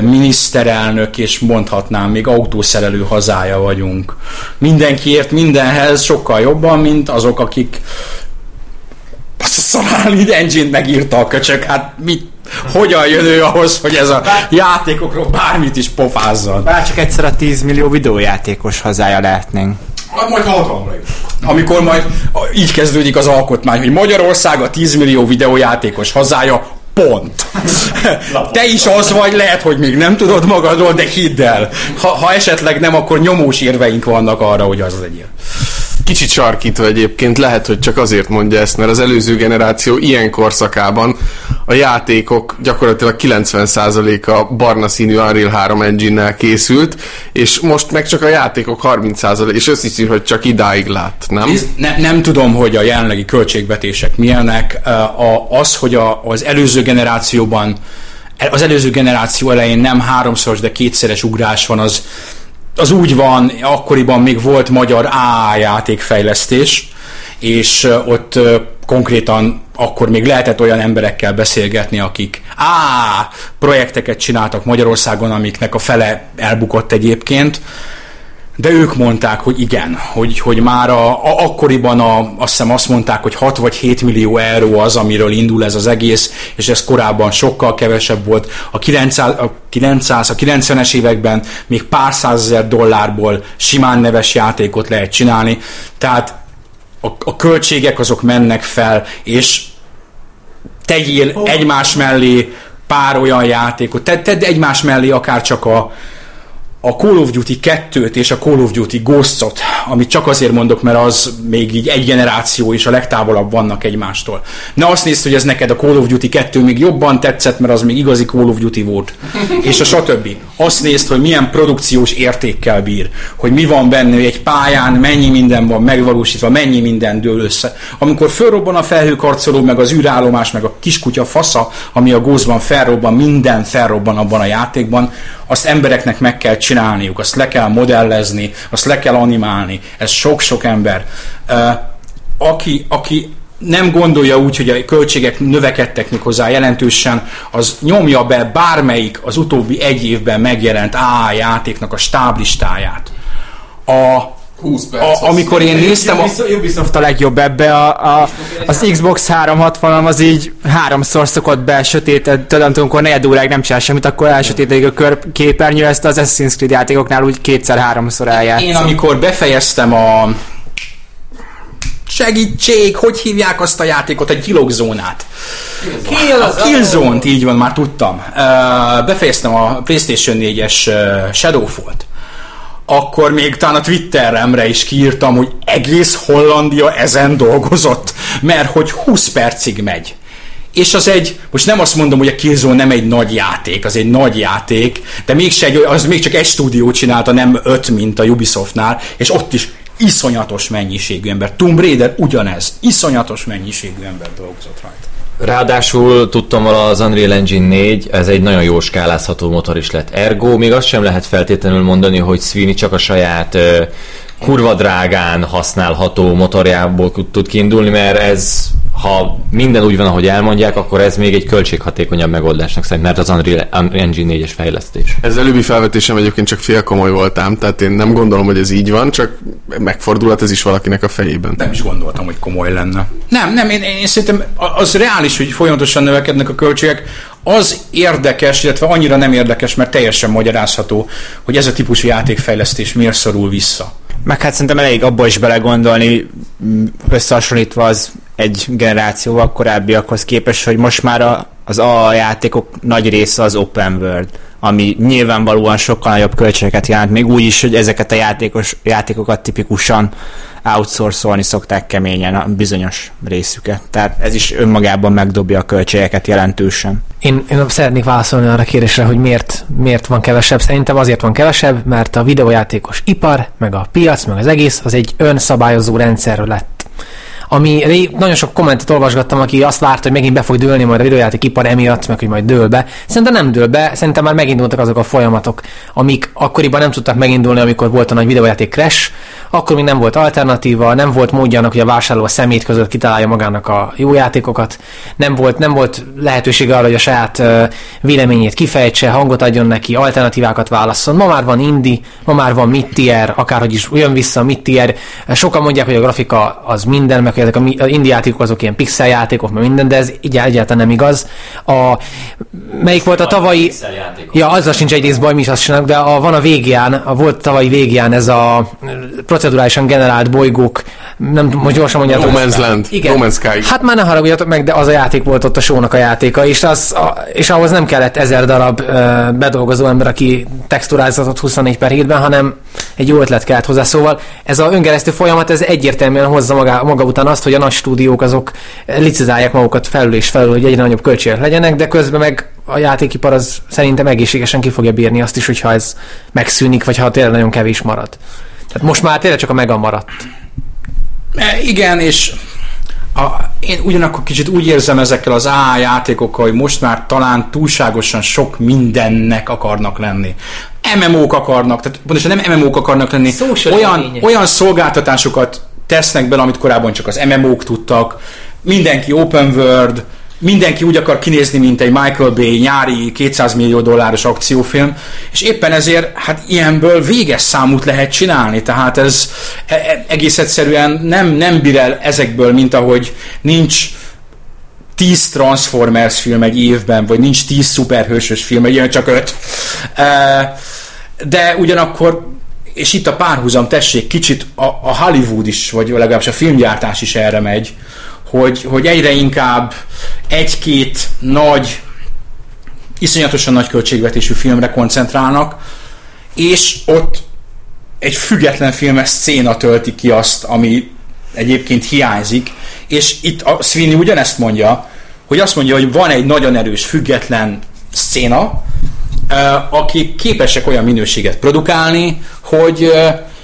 miniszterelnök, és mondhatnám, még autószerelő hazája vagyunk. Mindenki ért mindenhez sokkal jobban, mint azok, akik a így engine megírta a köcsök, hát mit, hogyan jön ő ahhoz, hogy ez a játékokról bármit is pofázzon. Bár csak egyszer a 10 millió videójátékos hazája lehetnénk. Majd hatalomra jut. Amikor majd így kezdődik az alkotmány, hogy Magyarország a 10 millió videójátékos hazája, pont. Te is az vagy, lehet, hogy még nem tudod magadról, de hidd el. Ha, ha esetleg nem, akkor nyomós érveink vannak arra, hogy az legyél. Kicsit sarkítva egyébként, lehet, hogy csak azért mondja ezt, mert az előző generáció ilyen korszakában a játékok gyakorlatilag 90%-a barna színű Unreal 3 engine-nel készült, és most meg csak a játékok 30%, és azt hiszi, hogy csak idáig lát, nem? Ne, nem tudom, hogy a jelenlegi költségvetések milyenek. A, az, hogy a, az előző generációban, az előző generáció elején nem háromszoros, de kétszeres ugrás van, az, az úgy van, akkoriban még volt magyar A játékfejlesztés, és ott konkrétan akkor még lehetett olyan emberekkel beszélgetni, akik á, projekteket csináltak Magyarországon, amiknek a fele elbukott egyébként, de ők mondták, hogy igen, hogy, hogy már a, a, akkoriban a, azt hiszem azt mondták, hogy 6 vagy 7 millió euró az, amiről indul ez az egész, és ez korábban sokkal kevesebb volt. A 900, a 900 a 90-es években még pár százezer dollárból simán neves játékot lehet csinálni, tehát a, a költségek azok mennek fel, és tegyél oh. egymás mellé pár olyan játékot, tedd, tedd egymás mellé akár csak a, a Call of Duty 2-t és a Call of Duty Ghosts-ot, amit csak azért mondok, mert az még így egy generáció és a legtávolabb vannak egymástól. Ne azt nézd, hogy ez neked a Call of Duty 2 még jobban tetszett, mert az még igazi Call of Duty volt. És a stb. Azt nézd, hogy milyen produkciós értékkel bír, hogy mi van benne, hogy egy pályán mennyi minden van megvalósítva, mennyi minden dől össze. Amikor fölrobban a felhőkarcoló, meg az űrállomás, meg a kiskutya fasza, ami a gózban felrobban, minden felrobban abban a játékban, azt embereknek meg kell csinálniuk, azt le kell modellezni, azt le kell animálni. Ez sok-sok ember. Aki, aki nem gondolja úgy, hogy a költségek növekedtek még hozzá jelentősen, az nyomja be bármelyik az utóbbi egy évben megjelent AA játéknak a stáblistáját. A 20 perc. a, amikor én néztem a... Ubisoft a legjobb ebbe, a, a, az Xbox 360 az így háromszor szokott be sötéted, tudom, amikor negyed óráig nem csinál semmit, akkor elsötétedik a kör képernyő, ezt az Assassin's Creed játékoknál úgy kétszer-háromszor eljátszom. Én amikor befejeztem a segítség, hogy hívják azt a játékot, a gyilogzónát. Kill, a Killzone-t, így van, már tudtam. Befejeztem a PlayStation 4-es uh, Shadowfall-t. Akkor még talán a Twitteremre is kiírtam, hogy egész Hollandia ezen dolgozott, mert hogy 20 percig megy. És az egy, most nem azt mondom, hogy a Killzone nem egy nagy játék, az egy nagy játék, de mégse egy, az még csak egy stúdió csinálta, nem öt, mint a Ubisoftnál, és ott is iszonyatos mennyiségű ember. Tomb Raider ugyanez, iszonyatos mennyiségű ember dolgozott rajta. Ráadásul tudtam vala az Unreal Engine 4, ez egy nagyon jó skálázható motor is lett. Ergo még azt sem lehet feltétlenül mondani, hogy Sweeney csak a saját kurva drágán használható motorjából tud kiindulni, mert ez, ha minden úgy van, ahogy elmondják, akkor ez még egy költséghatékonyabb megoldásnak szerint, mert az Unreal Engine 4-es fejlesztés. Ez előbbi felvetésem egyébként csak fél komoly voltám, tehát én nem gondolom, hogy ez így van, csak megfordulhat ez is valakinek a fejében. Nem is gondoltam, hogy komoly lenne. Nem, nem, én, én szerintem az reális, hogy folyamatosan növekednek a költségek. Az érdekes, illetve annyira nem érdekes, mert teljesen magyarázható, hogy ez a típusú játékfejlesztés miért szorul vissza. Meg hát szerintem elég abba is belegondolni, összehasonlítva az egy generációval korábbiakhoz képest, hogy most már a, az A játékok nagy része az open world, ami nyilvánvalóan sokkal nagyobb költségeket jelent, még úgy is, hogy ezeket a játékos, játékokat tipikusan outsourcolni szokták keményen a bizonyos részüket. Tehát ez is önmagában megdobja a költségeket jelentősen. Én, én szeretnék válaszolni arra a kérdésre, hogy miért, miért van kevesebb. Szerintem azért van kevesebb, mert a videójátékos ipar, meg a piac, meg az egész, az egy önszabályozó rendszer lett ami ré- nagyon sok kommentet olvasgattam, aki azt várta, hogy megint be fog dőlni majd a videójáték ipar emiatt, meg hogy majd dől be. Szerintem nem dől be, szerintem már megindultak azok a folyamatok, amik akkoriban nem tudtak megindulni, amikor volt a nagy videójáték crash, akkor még nem volt alternatíva, nem volt módja annak, hogy a vásárló a szemét között kitalálja magának a jó játékokat, nem volt, nem volt lehetősége arra, hogy a saját véleményét kifejtse, hangot adjon neki, alternatívákat válasszon. Ma már van indie, ma már van mid-tier, akárhogy is jön vissza a mid-tier. Sokan mondják, hogy a grafika az minden, meg hogy ezek a indie játékok azok ilyen pixel játékok, meg minden, de ez így egyáltalán nem igaz. A, melyik volt a tavalyi... Ja, azzal sincs egyrészt baj, mi is azt csinálunk, de a, van a VGA-n, a volt tavalyi VGA-n ez a procedurálisan generált bolygók, nem most gyorsan mondjátok. No Man's Land, Igen. No Man's Sky. Hát már ne haragudjatok meg, de az a játék volt ott a sónak a játéka, és, az, a, és ahhoz nem kellett ezer darab ö, bedolgozó ember, aki texturázatot 24 per 7-ben, hanem egy jó ötlet kellett hozzá. Szóval ez a öngeresztő folyamat, ez egyértelműen hozza maga, maga után azt, hogy a nagy stúdiók azok licizálják magukat felül és felül, hogy egyre nagyobb költségek legyenek, de közben meg a játékipar az szerintem egészségesen ki fogja bírni azt is, hogyha ez megszűnik, vagy ha tényleg nagyon kevés marad. Tehát most már tényleg csak a mega maradt. E, igen, és a, én ugyanakkor kicsit úgy érzem ezekkel az A játékokkal, hogy most már talán túlságosan sok mindennek akarnak lenni. MMO-k akarnak, tehát pontosan nem MMO-k akarnak lenni, Social olyan, élmények. olyan szolgáltatásokat tesznek bele, amit korábban csak az MMO-k tudtak, mindenki open world, mindenki úgy akar kinézni, mint egy Michael Bay nyári 200 millió dolláros akciófilm, és éppen ezért hát ilyenből véges számút lehet csinálni, tehát ez e- e- egész egyszerűen nem, nem bír el ezekből, mint ahogy nincs 10 Transformers film egy évben, vagy nincs 10 szuperhősös film, egy ilyen csak 5. De ugyanakkor és itt a párhuzam, tessék, kicsit a, a Hollywood is, vagy legalábbis a filmgyártás is erre megy, hogy, hogy egyre inkább egy-két nagy, iszonyatosan nagy költségvetésű filmre koncentrálnak, és ott egy független filmes széna tölti ki azt, ami egyébként hiányzik, és itt a Sweeney ugyanezt mondja, hogy azt mondja, hogy van egy nagyon erős független széna, akik képesek olyan minőséget produkálni, hogy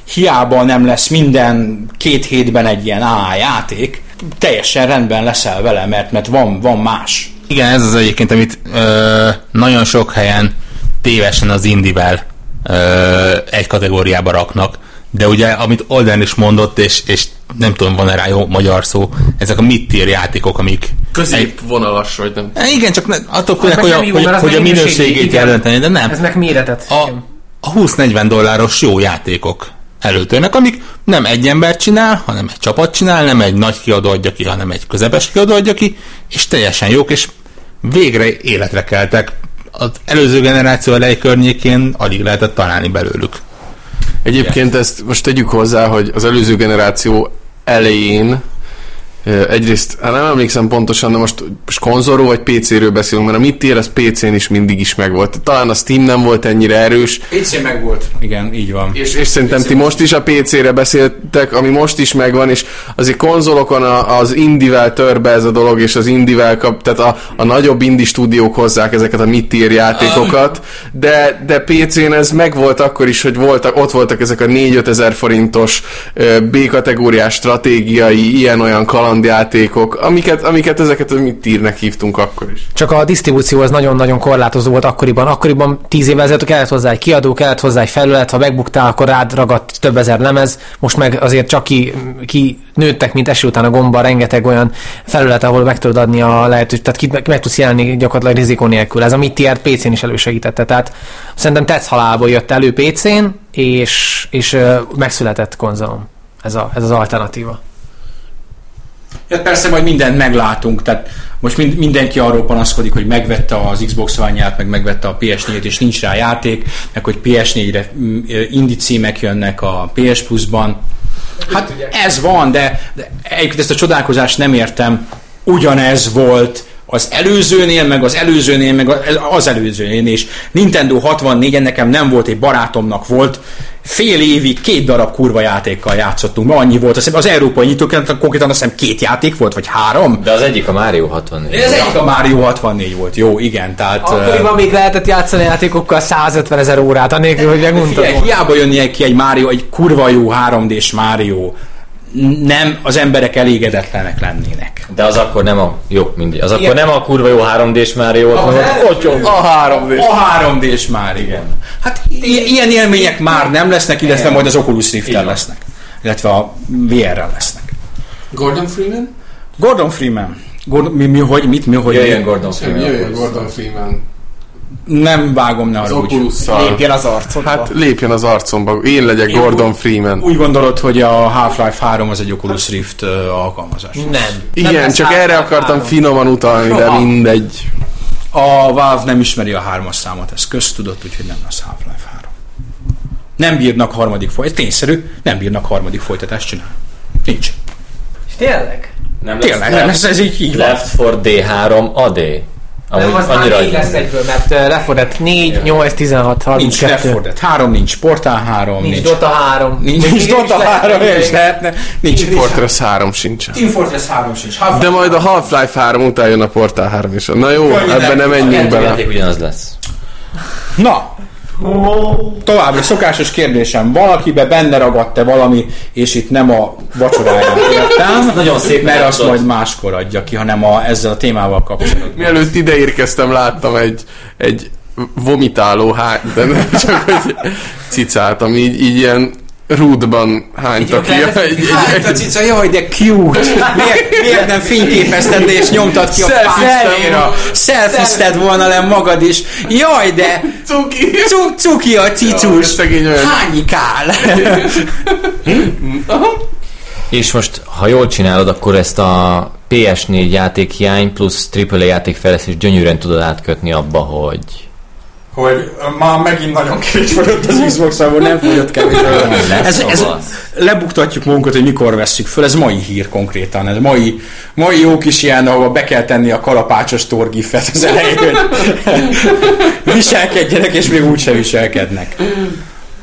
hiába nem lesz minden két hétben egy ilyen AA játék, teljesen rendben leszel vele, mert, mert van, van más. Igen, ez az egyébként, amit ö, nagyon sok helyen tévesen az indivel ö, egy kategóriába raknak. de ugye, amit Olden is mondott, és, és nem tudom, van-e rá jó magyar szó, ezek a mid-tier játékok, amik... Középvonalas, vagy nem. E, Igen, csak ne, attól félek, meg hogy, a, jó, hogy, hogy a minőségét jelenteni, de nem. Ez meg méretet. A, a 20-40 dolláros jó játékok előtörnek, amik nem egy ember csinál, hanem egy csapat csinál, nem egy nagy kiadó adja ki, hanem egy közepes kiadó adja ki, és teljesen jók, és végre életre keltek. Az előző generáció elej környékén alig lehetett találni belőlük. Egyébként ezt most tegyük hozzá, hogy az előző generáció elején egyrészt, hát nem emlékszem pontosan, de most, most konzolról vagy PC-ről beszélünk, mert a mid az PC-n is mindig is megvolt. Talán a Steam nem volt ennyire erős, PC meg volt. Igen, így van. és, és szerintem ti most is a PC-re beszéltek, ami most is megvan, és azért konzolokon a, az indivel tör be ez a dolog, és az indivel kap, tehát a, a nagyobb indie stúdiók hozzák ezeket a mid-tier játékokat, de, de PC-n ez megvolt akkor is, hogy voltak, ott voltak ezek a 4-5 ezer forintos B-kategóriás stratégiai, ilyen-olyan kalandjátékok, amiket, amiket ezeket a mid-tiernek hívtunk akkor is. Csak a disztribúció az nagyon-nagyon korlátozó volt akkoriban. Akkoriban tíz évvel ezelőtt kellett hozzá egy kiadó, kellett hozzá egy felület, ha megbuktál, akkor rád ragadt több ezer lemez. Most meg azért csak ki, ki nőttek, mint eső után a gomba, rengeteg olyan felület, ahol meg tudod adni a lehetőséget, tehát ki meg, meg tudsz jelenni gyakorlatilag rizikó nélkül. Ez a mit tier PC-n is elősegítette. Tehát szerintem tetsz halálból jött elő PC-n, és, és megszületett konzolom. Ez, a, ez az alternatíva. Ja, persze majd mindent meglátunk, tehát most mind, mindenki arról panaszkodik, hogy megvette az Xbox one meg megvette a PS4-et, és nincs rá játék, meg hogy PS4-re mm, indie címek jönnek a PS Plus-ban. Hát ez van, de, de egyébként ezt a csodálkozást nem értem. Ugyanez volt az előzőnél, meg az előzőnél, meg az előzőnél is. Nintendo 64 nekem nem volt, egy barátomnak volt. Fél évig két darab kurva játékkal játszottunk, mert annyi volt. Azt az európai nyitókán konkrétan azt hiszem két játék volt, vagy három. De az egyik a Mario 64. Ez egyik a Mario 64 volt, jó, igen, tehát... Akkoriban még lehetett játszani játékokkal 150 ezer órát, anélkül, hogy. Figyelj, hiába jönnie ki egy Mario, egy kurva jó 3D-s Mario, nem az emberek elégedetlenek lennének. De az akkor nem a... Jó, mindig. Az akkor nem a kurva jó 3D-s Mario volt, hanem ott jó. A 3 d A 3D-s már, igen. Hát i- ilyen élmények már nem lesznek, illetve majd az Oculus Rift-tel lesznek. Illetve a VR-rel lesznek. Gordon Freeman? Gordon Freeman. Gordon, mi, mi, hogy, mit, mi, hogy... Jöjjön Gordon Freeman. jöjjön Gordon Freeman. Nem vágom, ne Az. Oculus-szal. Lépjen az arcodba. Hát lépjen az arcomba. Én legyek Gordon Freeman. Úgy gondolod, hogy a Half-Life 3 az egy Oculus Rift alkalmazás? Nem. Nem Igen, lesz csak erre akartam 3. finoman utalni, de mindegy. A Valve nem ismeri a hármas számot, ez köztudott, úgyhogy nem lesz Half-Life 3. Nem bírnak harmadik folytatást, tényszerű, nem bírnak harmadik folytatást csinálni. Nincs. És Tényleg? Nem Tényleg, nem, ez, ez így, így van. Left 4 D3 AD. Amúgy az már négy lesz egyből, mert uh, lefordett 4, 8, 16, Nincs Left 32. 4 Dead 3, nincs Portal 3, Nincs nincs, Dota 3. nincs, nincs Dota 3, és lehetne, nincs Fortress 3 sincsen. Team Fortress 3 sincs. Half-Life De majd a Half-Life 3 után jön a Portal 3 is. Na jó, ebben nem menjünk bele. ugyanaz lesz. Na, továbbra szokásos kérdésem, valakibe benne ragadt-e valami, és itt nem a vacsoráját értem, Nagyon szép mert azt majd máskor adja ki, hanem a, ezzel a témával kapcsolatban. Mielőtt ide érkeztem, láttam egy, egy vomitáló hány, de nem csak hogy cicát, ami így, így ilyen rúdban hánytak ki. Egy- Egy, egy, egy, cica, jaj, de cute! Miért, miért nem fényképezted le és nyomtad ki a pántéra? Selfizted volna le magad is. Jaj, de cuki! cu- cuki a cicus! Hányikál? És most, ha jól csinálod, akkor ezt a PS4 játék hiány plusz AAA játékfejlesztés gyönyörűen tudod átkötni abba, hogy hogy már megint nagyon kevés fogyott az xbox nem fogyott kevés. Ez, ez, lebuktatjuk magunkat, hogy mikor vesszük föl, ez mai hír konkrétan, ez mai, mai jó kis ilyen, ahol be kell tenni a kalapácsos torgifet az elején, viselkedjenek, és még úgyse viselkednek.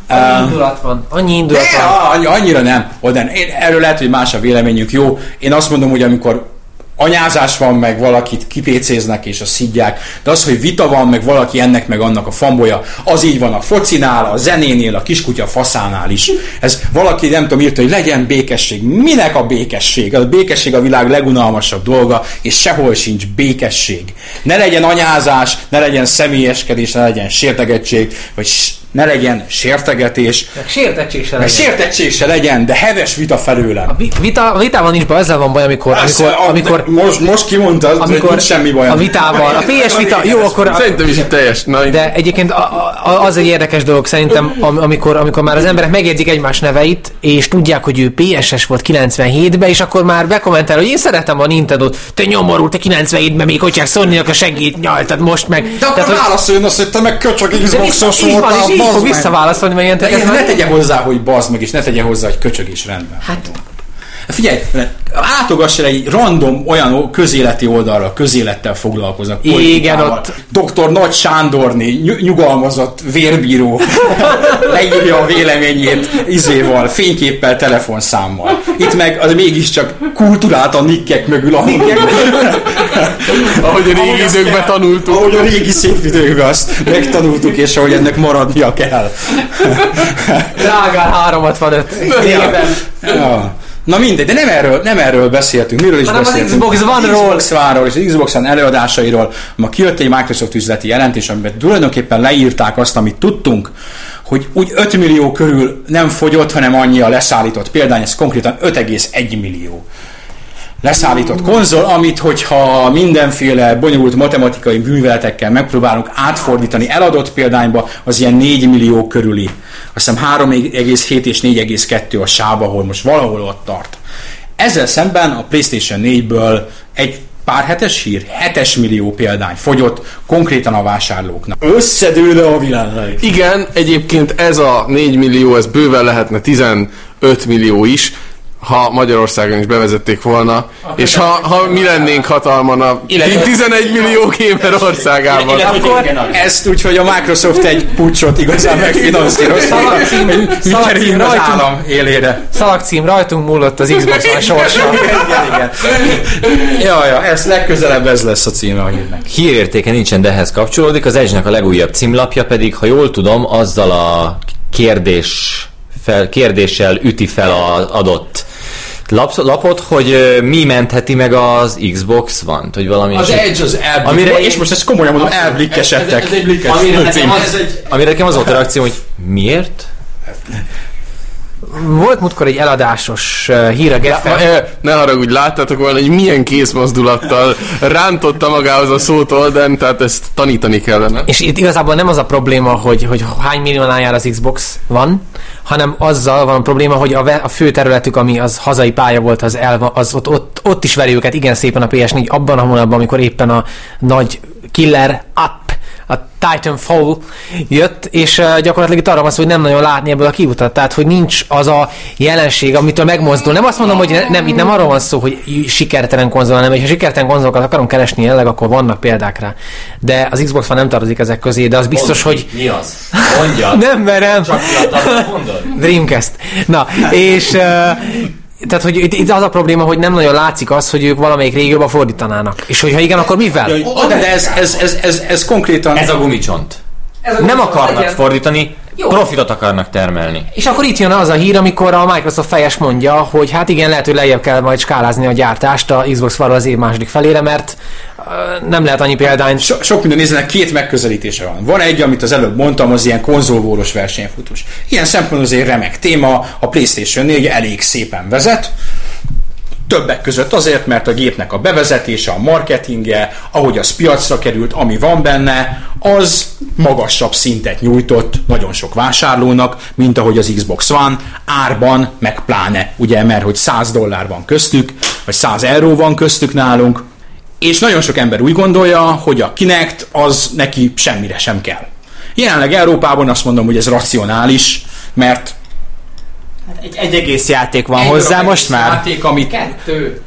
Annyi indulat van. Annyi indulat Ne, van. annyi, annyira nem. Oden, én, erről lehet, hogy más a véleményünk. Jó, én azt mondom, hogy amikor anyázás van, meg valakit kipécéznek és a szidják, de az, hogy vita van, meg valaki ennek meg annak a fambolya, az így van a focinál, a zenénél, a kiskutya faszánál is. Ez valaki nem tudom írta, hogy legyen békesség. Minek a békesség? A békesség a világ legunalmasabb dolga, és sehol sincs békesség. Ne legyen anyázás, ne legyen személyeskedés, ne legyen sértegettség, vagy ne legyen sértegetés, Meg sértettség se meg legyen. sértettség se legyen, de heves vita felőlem. A vi- vita, a vitával nincs baj, ezzel van baj, amikor, amikor, Persze, a- amikor, most, most kimondtad, hogy amikor nincs semmi baj. a vitával, a PS vita, jó, akkor a, Szerintem is teljes. Na, de egyébként a, a, az egy érdekes dolog szerintem, am- amikor, amikor már az emberek megjegyzik egymás neveit, és tudják, hogy ő PSS volt 97-ben, és akkor már bekommentel, hogy én szeretem a Nintendo-t, te nyomorult, te 97-ben még hogy Sony-nak a segít nyaltad most meg. De akkor hogy- válaszoljon azt, hogy te meg vissza, Xboxos voltál, így fog visszaválaszolni, mert ilyen ne már- tegye hozzá, hogy bazd meg, és ne tegye hozzá, hogy köcsög is rendben. Hát, Figyelj, látogass el egy random olyan közéleti oldalra, közélettel foglalkoznak. Igen, ott- Dr. Nagy Sándorné, ny- nyugalmazott vérbíró leírja a véleményét izéval, fényképpel, telefonszámmal. Itt meg az mégiscsak kulturált a nikkek mögül. A nikkek ahogy a régi időkben tanultuk. Ahogy a régi szép időkben azt megtanultuk, és ahogy ennek maradnia kell. drágán 365 éven. Ja. Na mindegy, de nem erről, nem erről beszéltünk. Miről is Hanem az beszéltünk? Xbox One-ról. Xbox One-ról és az Xbox One előadásairól. Ma kijött egy Microsoft üzleti jelentés, amiben tulajdonképpen leírták azt, amit tudtunk, hogy úgy 5 millió körül nem fogyott, hanem annyi a leszállított példány, ez konkrétan 5,1 millió leszállított konzol, amit hogyha mindenféle bonyolult matematikai műveletekkel megpróbálunk átfordítani eladott példányba, az ilyen 4 millió körüli. Hiszem 3,7 és 4,2 a sáv, ahol most valahol ott tart. Ezzel szemben a PlayStation 4-ből egy pár hetes hír, 7 millió példány fogyott konkrétan a vásárlóknak. Összedőle a világ. Igen, egyébként ez a 4 millió, ez bőven lehetne 15 millió is, ha Magyarországon is bevezették volna, és ha, ha mi lennénk hatalman a 11 millió gamer országában. Akkor ezt úgy, hogy a Microsoft egy pucsot igazán megfinanszírozta, Szalagcím- hogy mi szalagcím kerüljünk az rajtunk. állam élére. Szalagcím, rajtunk múlott az Xbox One sorsa. Igen, igen. Ja, ja, ez legközelebb ez lesz a címe a hírnek. Hírértéke nincsen, de ehhez kapcsolódik. Az Edge-nek a legújabb címlapja pedig, ha jól tudom, azzal a kérdés fel, kérdéssel üti fel az adott lap, lapot, hogy mi mentheti meg az Xbox One-t, hogy valami... Az Edge az elblik, Amire és most ezt komolyan mondom, elblikkesedtek. Ez, ez egy blikkes. Amire nekem, az, amire nekem az volt a reakció, hogy miért? Volt múltkor egy eladásos uh, hír a Geffen. e, ne haragudj, láttátok volna, hogy milyen kézmozdulattal rántotta magához a szót Olden, tehát ezt tanítani kellene. És itt igazából nem az a probléma, hogy, hogy hány milliónál az Xbox van, hanem azzal van a probléma, hogy a, ve- a fő területük, ami az hazai pálya volt, az, el, az ott, ott, ott is veri őket igen szépen a PS4, abban a hónapban, amikor éppen a nagy killer app, a Titanfall jött, és uh, gyakorlatilag itt arra van szó, hogy nem nagyon látni ebből a kiutat, tehát hogy nincs az a jelenség, amitől megmozdul. Nem azt mondom, hogy ne, nem, itt nem arról van szó, hogy sikertelen konzol, hanem ha sikertelen konzolokat akarunk keresni jelenleg, akkor vannak példák rá. De az Xbox van nem tartozik ezek közé, de az biztos, hogy Mi az? Mondja. nem merem. Csak mondod. Dreamcast. Na, és uh, tehát, hogy itt, itt az a probléma, hogy nem nagyon látszik az, hogy ők valamelyik régióba fordítanának. És hogyha igen, akkor mivel? Ja, de ez, ez, ez, ez, ez konkrétan... Ez a gumicsont. Ez a Nem gondol, akarnak legyen. fordítani, profitot akarnak termelni. És akkor itt jön az a hír, amikor a Microsoft fejes mondja, hogy hát igen, lehet, hogy lejjebb kell majd skálázni a gyártást a Xbox One az év második felére, mert uh, nem lehet annyi példányt. So, sok minden nézzenek, két megközelítése van. Van egy, amit az előbb mondtam, az ilyen konzolvóros versenyfutós. Ilyen szempontból az egy remek téma, a PlayStation 4 elég szépen vezet, Többek között azért, mert a gépnek a bevezetése, a marketingje, ahogy az piacra került, ami van benne, az magasabb szintet nyújtott nagyon sok vásárlónak, mint ahogy az Xbox One árban, meg pláne, ugye, mert hogy 100 dollár van köztük, vagy 100 euró van köztük nálunk, és nagyon sok ember úgy gondolja, hogy a Kinect az neki semmire sem kell. Jelenleg Európában azt mondom, hogy ez racionális, mert Egy, egy egész játék van egy hozzá most már. Játék, amit Kettő.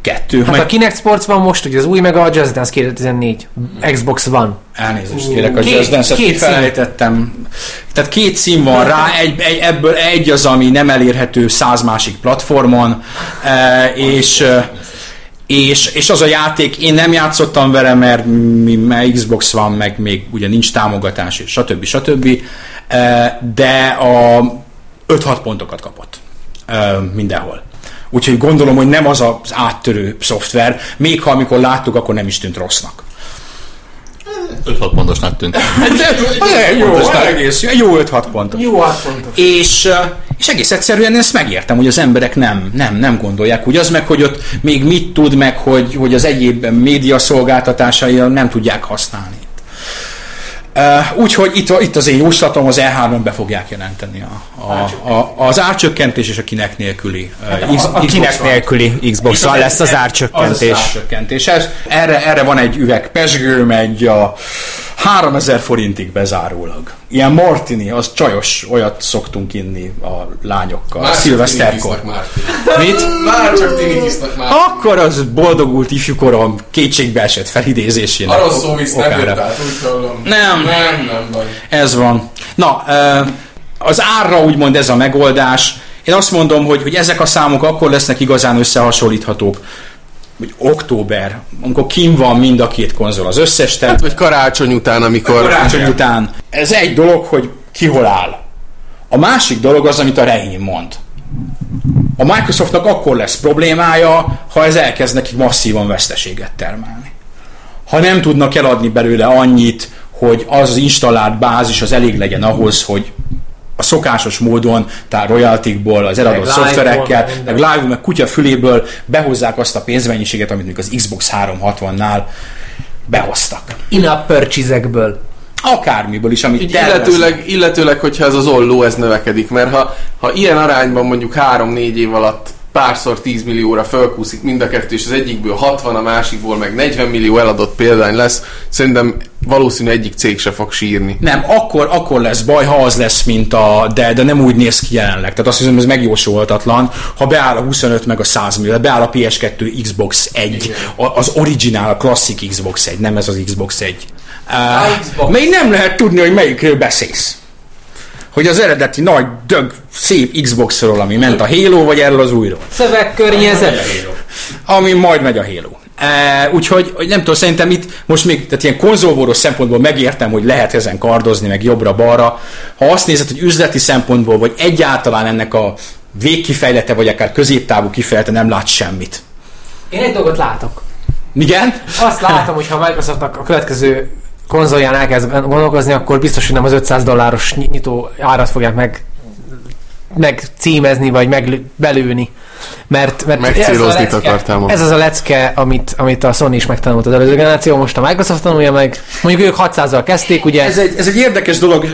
kettő, Hát meg a Kinect Sports van most, ugye az új meg a Just Dance 2014. Xbox One. Elnézést kérek, a Két- Just Dance-et két szín. kifelejtettem. Tehát két szín van rá, egy, egy, ebből egy az, ami nem elérhető száz másik platformon, e, és, e, és, és az a játék, én nem játszottam vele, mert, mi, mert Xbox van, meg még ugye nincs támogatás, és stb. stb. E, de a 5-6 pontokat kapott mindenhol. Úgyhogy gondolom, hogy nem az az áttörő szoftver, még ha amikor láttuk, akkor nem is tűnt rossznak. 5-6 pontosnak tűnt. jó, Pontos, egész jó, jó 5-6 pont. Jó, hát fontos. És, és egész egyszerűen ezt megértem, hogy az emberek nem, nem, nem gondolják úgy. Az meg, hogy ott még mit tud meg, hogy, hogy az egyéb média szolgáltatásai nem tudják használni. Uh, úgyhogy itt, itt az én jóslatom, az E3-on be fogják jelenteni a, a, a, az árcsökkentés és a kinek nélküli. X- A, a Xbox kinek nélküli Xbox-on lesz az árcsökkentés. Az az árcsökkentés. Ez, erre, erre van egy üveg pesgő, megy a 3000 forintig bezárólag. Ilyen martini, az csajos, olyat szoktunk inni a lányokkal. Már Szilveszterkor. Mit? Már csak tinikisznak már. Akkor az boldogult ifjúkorom kétségbe esett felidézésének. Arról szó visz nem jött át, úgy hallom. Nem. Nem, nem baj. Ez van. Na, az árra úgymond ez a megoldás. Én azt mondom, hogy, hogy ezek a számok akkor lesznek igazán összehasonlíthatók, hogy október, amikor kim van mind a két konzol, az összes Hát, tehát vagy karácsony után, amikor... karácsony után. Ez egy dolog, hogy ki hol áll. A másik dolog az, amit a Rehin mond. A Microsoftnak akkor lesz problémája, ha ez elkezd nekik masszívan veszteséget termelni. Ha nem tudnak eladni belőle annyit, hogy az installált bázis az elég legyen ahhoz, hogy a szokásos módon, tehát royaltikból, az eladott live-ból, szoftverekkel, meg meg live meg kutya füléből behozzák azt a pénzmennyiséget, amit mondjuk az Xbox 360-nál behoztak. In-app purchase-ekből. Akármiből is, amit Így illetőleg, illetőleg, hogyha ez az olló, ez növekedik, mert ha, ha ilyen arányban mondjuk 3-4 év alatt párszor 10 millióra fölkúszik mind a kettő, és az egyikből 60, a másikból meg 40 millió eladott példány lesz, szerintem valószínű egyik cég se fog sírni. Nem, akkor, akkor lesz baj, ha az lesz, mint a, de, de nem úgy néz ki jelenleg. Tehát azt hiszem, ez megjósolhatatlan. Ha beáll a 25 meg a 100 millió, beáll a PS2 Xbox 1, a- az originál, a klasszik Xbox 1, nem ez az Xbox 1. Uh, Xbox. még nem lehet tudni, hogy melyikről beszélsz. Hogy az eredeti nagy, dög, szép Xboxról, ami ment a Halo, vagy erről az újról. Szövegkörnyezet. Ami majd megy a Halo. E, úgyhogy hogy nem tudom, szerintem itt most még, tehát ilyen konzolvoros szempontból megértem, hogy lehet ezen kardozni, meg jobbra-balra. Ha azt nézed, hogy üzleti szempontból, vagy egyáltalán ennek a végkifejlete, vagy akár középtávú kifejlete nem lát semmit. Én egy dolgot látok. Igen? Azt látom, hogy ha Microsoftnak a következő konzolján elkezd gondolkozni, akkor biztos, hogy nem az 500 dolláros ny- nyitó árat fogják meg meg címezni, vagy meg belőni. Mert, mert Megcélozni ez, a lecke, ez az a lecke, amit, amit a Sony is megtanult az előző generáció, most a Microsoft tanulja meg. Mondjuk ők 600-zal kezdték, ugye? Ez egy, ez egy érdekes dolog,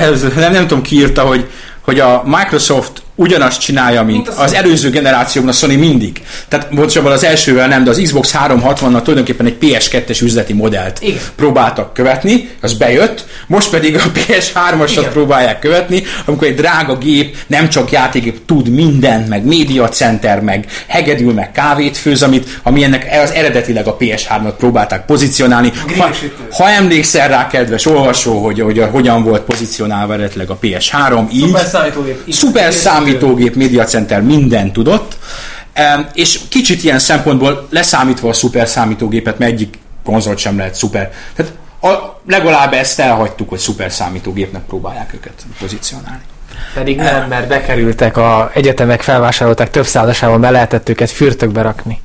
ez, nem, nem tudom ki írta, hogy, hogy a Microsoft ugyanazt csinálja, mint az előző generációban a Sony mindig. Tehát pontosabban az elsővel nem, de az Xbox 360-nal tulajdonképpen egy PS2-es üzleti modellt Igen. próbáltak követni, az bejött, most pedig a PS3-asat Igen. próbálják követni, amikor egy drága gép, nem csak játékgép, tud mindent, meg média center, meg hegedül, meg kávét főz, amit, ami ennek az eredetileg a PS3-at próbálták pozícionálni. Ha, ha emlékszel rá, kedves olvasó, hogy, hogy hogyan volt pozícionálva eredetileg a PS3, így Szuper számítógép. szuper számítógép, médiacenter, minden tudott, és kicsit ilyen szempontból leszámítva a szuper számítógépet, mert egyik konzolt sem lehet szuper. Tehát a, legalább ezt elhagytuk, hogy szuper számítógépnek próbálják őket pozícionálni. Pedig nem, mert bekerültek a egyetemek, felvásárolták több százasával, be lehetett őket fürtökbe rakni.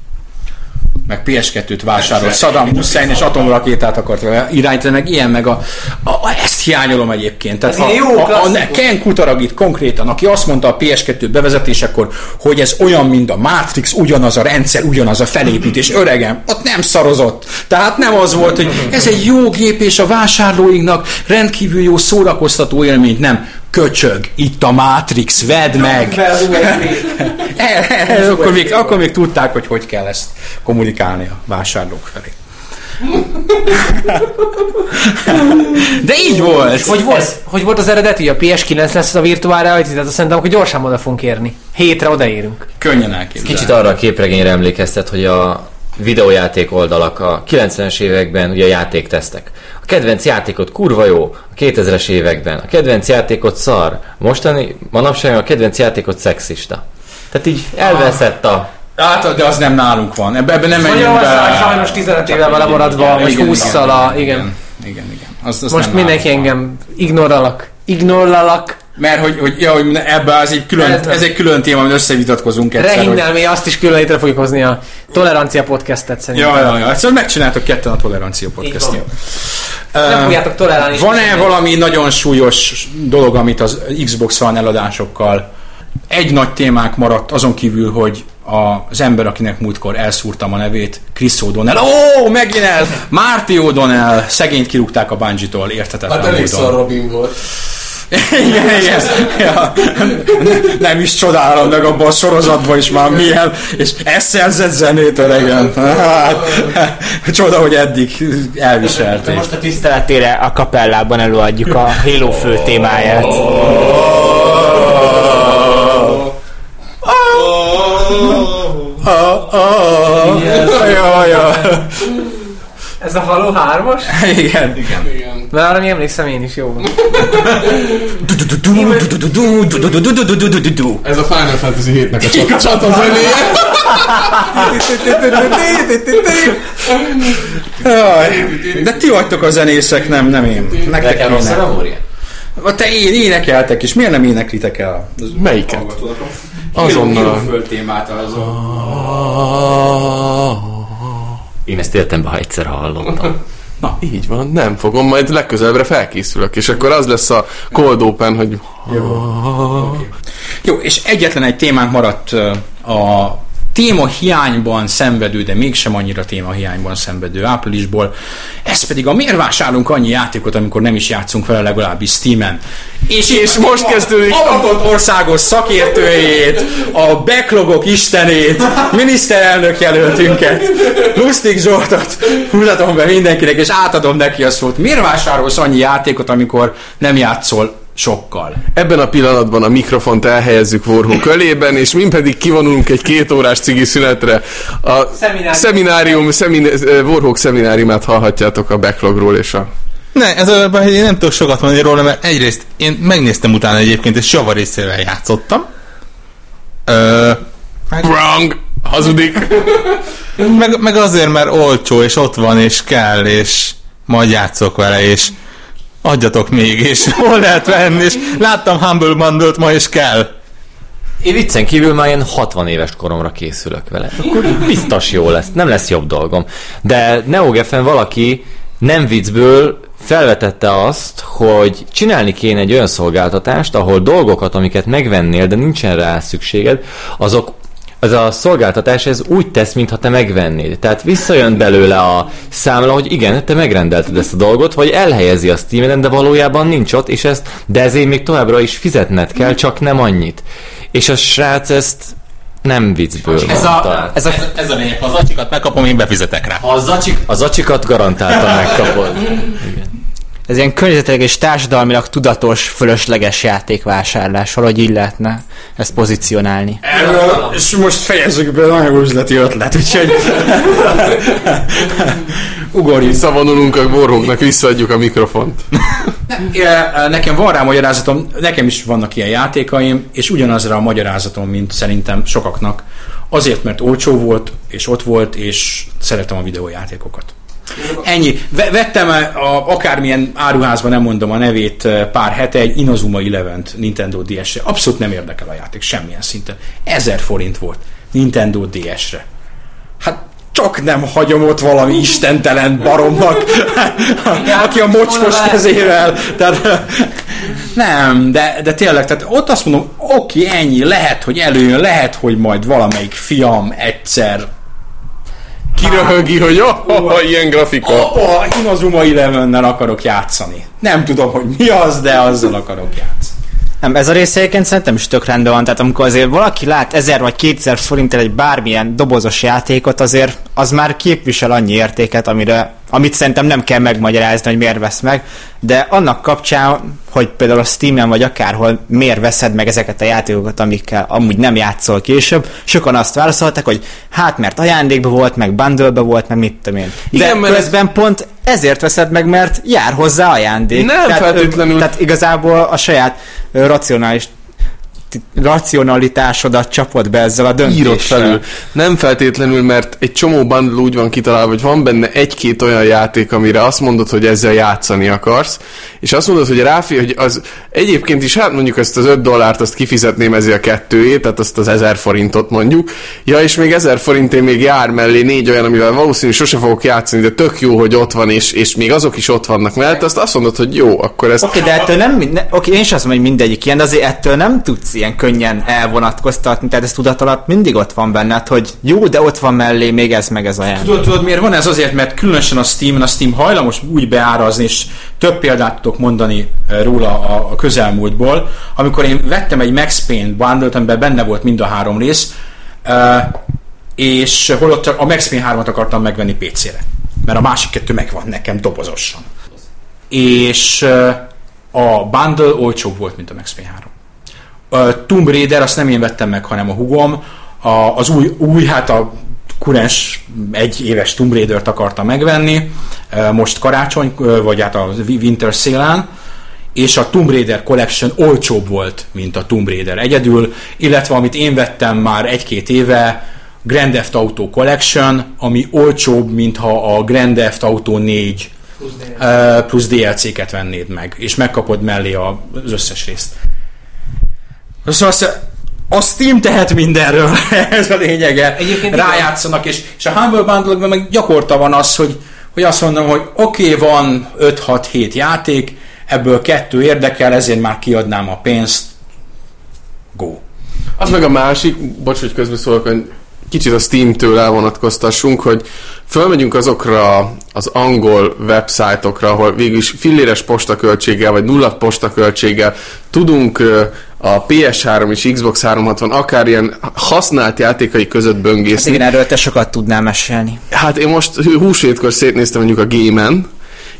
Meg PS2-t vásárolt Saddam Hussein, és atomrakétát akart irányítani, meg ilyen, meg a, a, a ezt hiányolom egyébként. Tehát Ez ilyen jó a, a, a. Ken Kutaragit konkrétan, aki azt mondta a PS2 bevezetésekor, hogy ez olyan, mint a Matrix, ugyanaz a rendszer, ugyanaz a felépítés, öregem, ott nem szarozott. Tehát nem az volt, hogy ez egy jó gép, és a vásárlóinknak rendkívül jó szórakoztató élményt, nem. Köcsög, itt a Matrix, vedd meg! E, e, akkor, még, akkor még tudták, hogy hogy kell ezt kommunikálni a vásárlók felé. De így volt. Hogy volt, hogy volt az eredeti, hogy a PS9 lesz a virtuál reality, tehát azt szerintem, akkor gyorsan oda fogunk érni. Hétre odaérünk. Könnyen elképzelni. Kicsit arra a képregényre emlékeztet, hogy a videójáték oldalak a 90-es években ugye játéktesztek. A kedvenc játékot kurva jó, a 2000-es években. A kedvenc játékot szar. Mostani, manapság a kedvenc játékot szexista. Tehát így elveszett a... Hát, de az nem nálunk van. Ebbe, ebbe nem Magyarország bele. sajnos 15 éve vele maradva, vagy 20-szal a... Igen. Igen, igen. igen. Az, az Most nem mindenki van. engem ignorálak. Ignorálak. Mert hogy, hogy, ja, hogy ebbe az egy külön, Ez ez egy külön téma, amit összevitatkozunk egyszer. hogy- Rehinnel mi azt is külön létre fogjuk hozni a Tolerancia podcastet szerintem. Ja, ja, ja. Egyszerűen megcsináltok ketten a Tolerancia podcast Így Nem fogjátok tolerálni. Van-e valami nagyon súlyos dolog, amit az Xbox One eladásokkal egy nagy témánk maradt, azon kívül, hogy az ember, akinek múltkor elszúrtam a nevét, Chris O'Donnell. Ó, megint el! Marty O'Donnell! Szegényt kirúgták a Bungie-tól, érthetetlen Hát elég szar Robin volt. Igen, igen. Ja. Nem is csodálom meg abban a sorozatban is már milyen, és ezt szerzett zenét öregen. Hát, csoda, hogy eddig elviselték. most a tiszteletére a kapellában előadjuk a Halo fő témáját. Ja, ja. Ez a Halo 3-as? Igen. Igen. Mert arra mi emlékszem én is, jó. Ez a Final Fantasy 7-nek a csata, zenéje. De ti vagytok a zenészek, nem, nem én. Nektek Nekem rossz a memória? Te én énekeltek is, miért nem éneklitek el? Melyiket? Azonnal. Föld témát az Én ezt életemben, ha egyszer hallottam. Így van, nem fogom, majd legközelebbre felkészülök, és akkor az lesz a cold open, hogy Jó, és egyetlen egy témánk maradt a téma hiányban szenvedő, de mégsem annyira téma hiányban szenvedő áprilisból. Ez pedig a miért vásárolunk annyi játékot, amikor nem is játszunk vele legalábbis Steam-en. És, És most kezdődik a- Avatott országos szakértőjét, a backlogok istenét, miniszterelnök jelöltünket, Lustig Zsoltot mutatom be mindenkinek, és átadom neki a szót. Miért vásárolsz annyi játékot, amikor nem játszol sokkal? Ebben a pillanatban a mikrofont elhelyezzük Warhawk ölében, és mi pedig kivonulunk egy két órás cigi szünetre. A Szeminárium. szeminárium, szemin, Warhawk szemináriumát hallhatjátok a backlogról és a... Ne, ez a én nem tudok sokat mondani róla, mert egyrészt én megnéztem utána egyébként, és javarészével játszottam. Ö, Wrong! Hazudik! meg, meg azért, mert olcsó, és ott van, és kell, és majd játszok vele, és adjatok még, és hol lehet venni, és láttam Humble Bundle-t ma, és kell. Én viccen kívül már ilyen 60 éves koromra készülök vele. Akkor biztos jó lesz, nem lesz jobb dolgom. De NeoGeffen valaki nem viccből felvetette azt, hogy csinálni kéne egy olyan szolgáltatást, ahol dolgokat, amiket megvennél, de nincsen rá szükséged, azok ez a szolgáltatás ez úgy tesz, mintha te megvennéd. Tehát visszajön belőle a számla, hogy igen, te megrendelted ezt a dolgot, vagy elhelyezi a Steam-en, de valójában nincs ott, és ezt, de ezért még továbbra is fizetned kell, csak nem annyit. És a srác ezt nem viccből Ez mondta. a, ez a, Ez, ez a lényeg, ha az acsikat megkapom, én befizetek rá. A, zacsik, a zacsikat garantáltan megkapod. ez ilyen környezetileg és társadalmilag tudatos, fölösleges játékvásárlás, valahogy így lehetne ezt pozícionálni. Erről, és most fejezzük be, nagyon üzleti ötlet, úgyhogy ugorjunk. Visszavonulunk a Warhawknak, visszaadjuk a mikrofont. Ja, Nekem van rá magyarázatom, nekem is vannak ilyen játékaim, és ugyanazra a magyarázatom, mint szerintem sokaknak. Azért, mert olcsó volt, és ott volt, és szeretem a videójátékokat. Ennyi. Vettem a, a, akármilyen áruházban, nem mondom a nevét, eh, pár hete egy Inazuma Eleven-t Nintendo DS-re. Abszolút nem érdekel a játék, semmilyen szinten. 1000 forint volt Nintendo DS-re. Hát csak nem hagyom ott valami istentelen baromnak, aki a mocskos kezével. Tehát, nem, de, de tényleg, tehát ott azt mondom, oké, ennyi, lehet, hogy előjön, lehet, hogy majd valamelyik fiam egyszer Kiröhögi, hogy oh, ilyen grafika. apa, Inazuma Eleven-nel akarok játszani. Nem tudom, hogy mi az, de azzal akarok játszani. Nem, ez a rész egyébként szerintem is tök rendben van, tehát amikor azért valaki lát 1000 vagy 2000 forintért egy bármilyen dobozos játékot, azért az már képvisel annyi értéket, amire, amit szerintem nem kell megmagyarázni, hogy miért vesz meg, de annak kapcsán, hogy például a Steam-en vagy akárhol miért veszed meg ezeket a játékokat, amikkel amúgy nem játszol később, sokan azt válaszolták, hogy hát mert ajándékba volt, meg bundle volt, meg mit tudom én. De Igen, mert ez- közben pont ezért veszed meg, mert jár hozzá ajándék. Nem tehát, feltétlenül. Tehát igazából a saját racionális racionalitásodat csapod be ezzel a döntéssel. felül. Nem feltétlenül, mert egy csomó bundle úgy van kitalálva, hogy van benne egy-két olyan játék, amire azt mondod, hogy ezzel játszani akarsz, és azt mondod, hogy ráfi, hogy az egyébként is, hát mondjuk ezt az 5 dollárt azt kifizetném ezért a kettőjét, tehát azt az 1000 forintot mondjuk. Ja, és még 1000 forintén még jár mellé négy olyan, amivel valószínűleg sose fogok játszani, de tök jó, hogy ott van, és, és még azok is ott vannak mellett, azt azt mondod, hogy jó, akkor ez... Oké, de ettől nem, ne, oké, én is azt mondom, hogy mindegyik ilyen, de azért ettől nem tudsz ilyen könnyen elvonatkoztatni, tehát ez tudat alatt mindig ott van benned, hogy jó, de ott van mellé még ez meg ez a jelen. Tudod, tudod, miért van ez? Azért, mert különösen a Steam, a Steam hajlamos úgy beárazni, és több példát tudok mondani eh, róla a, a közelmúltból. Amikor én vettem egy Max Payne bundle amiben benne volt mind a három rész, eh, és holott a Max Payne 3-at akartam megvenni PC-re. Mert a másik kettő megvan nekem dobozosan. És eh, a bundle olcsóbb volt, mint a Max Payne 3. A Tomb Raider, azt nem én vettem meg, hanem a hugom. A, az új, új, hát a kurens egy éves Tomb Raider-t akarta megvenni, eh, most karácsony, vagy hát a Winter Sale-án, és a Tomb Raider Collection olcsóbb volt, mint a Tomb Raider egyedül, illetve amit én vettem már egy-két éve, Grand Theft Auto Collection, ami olcsóbb, mintha a Grand Theft Auto 4 uh, plusz DLC-ket vennéd meg, és megkapod mellé az összes részt. Szóval azt, a Steam tehet mindenről, ez a lényege. Egyébként Rájátszanak, és, és a Humble bundle meg gyakorta van az, hogy, hogy azt mondom, hogy oké, okay, van 5-6-7 játék, ebből kettő érdekel, ezért már kiadnám a pénzt. Go. Az meg a másik, bocs, hogy közbeszólok, hogy kicsit a Steam-től elvonatkoztassunk, hogy fölmegyünk azokra az angol websájtokra, ahol végül is filléres postaköltséggel, vagy nulla postaköltséggel tudunk a PS3 és Xbox 360 akár ilyen használt játékai között Hát böngészni. igen, erről te sokat tudnál mesélni. Hát én most húsvétkor szétnéztem mondjuk a gémen,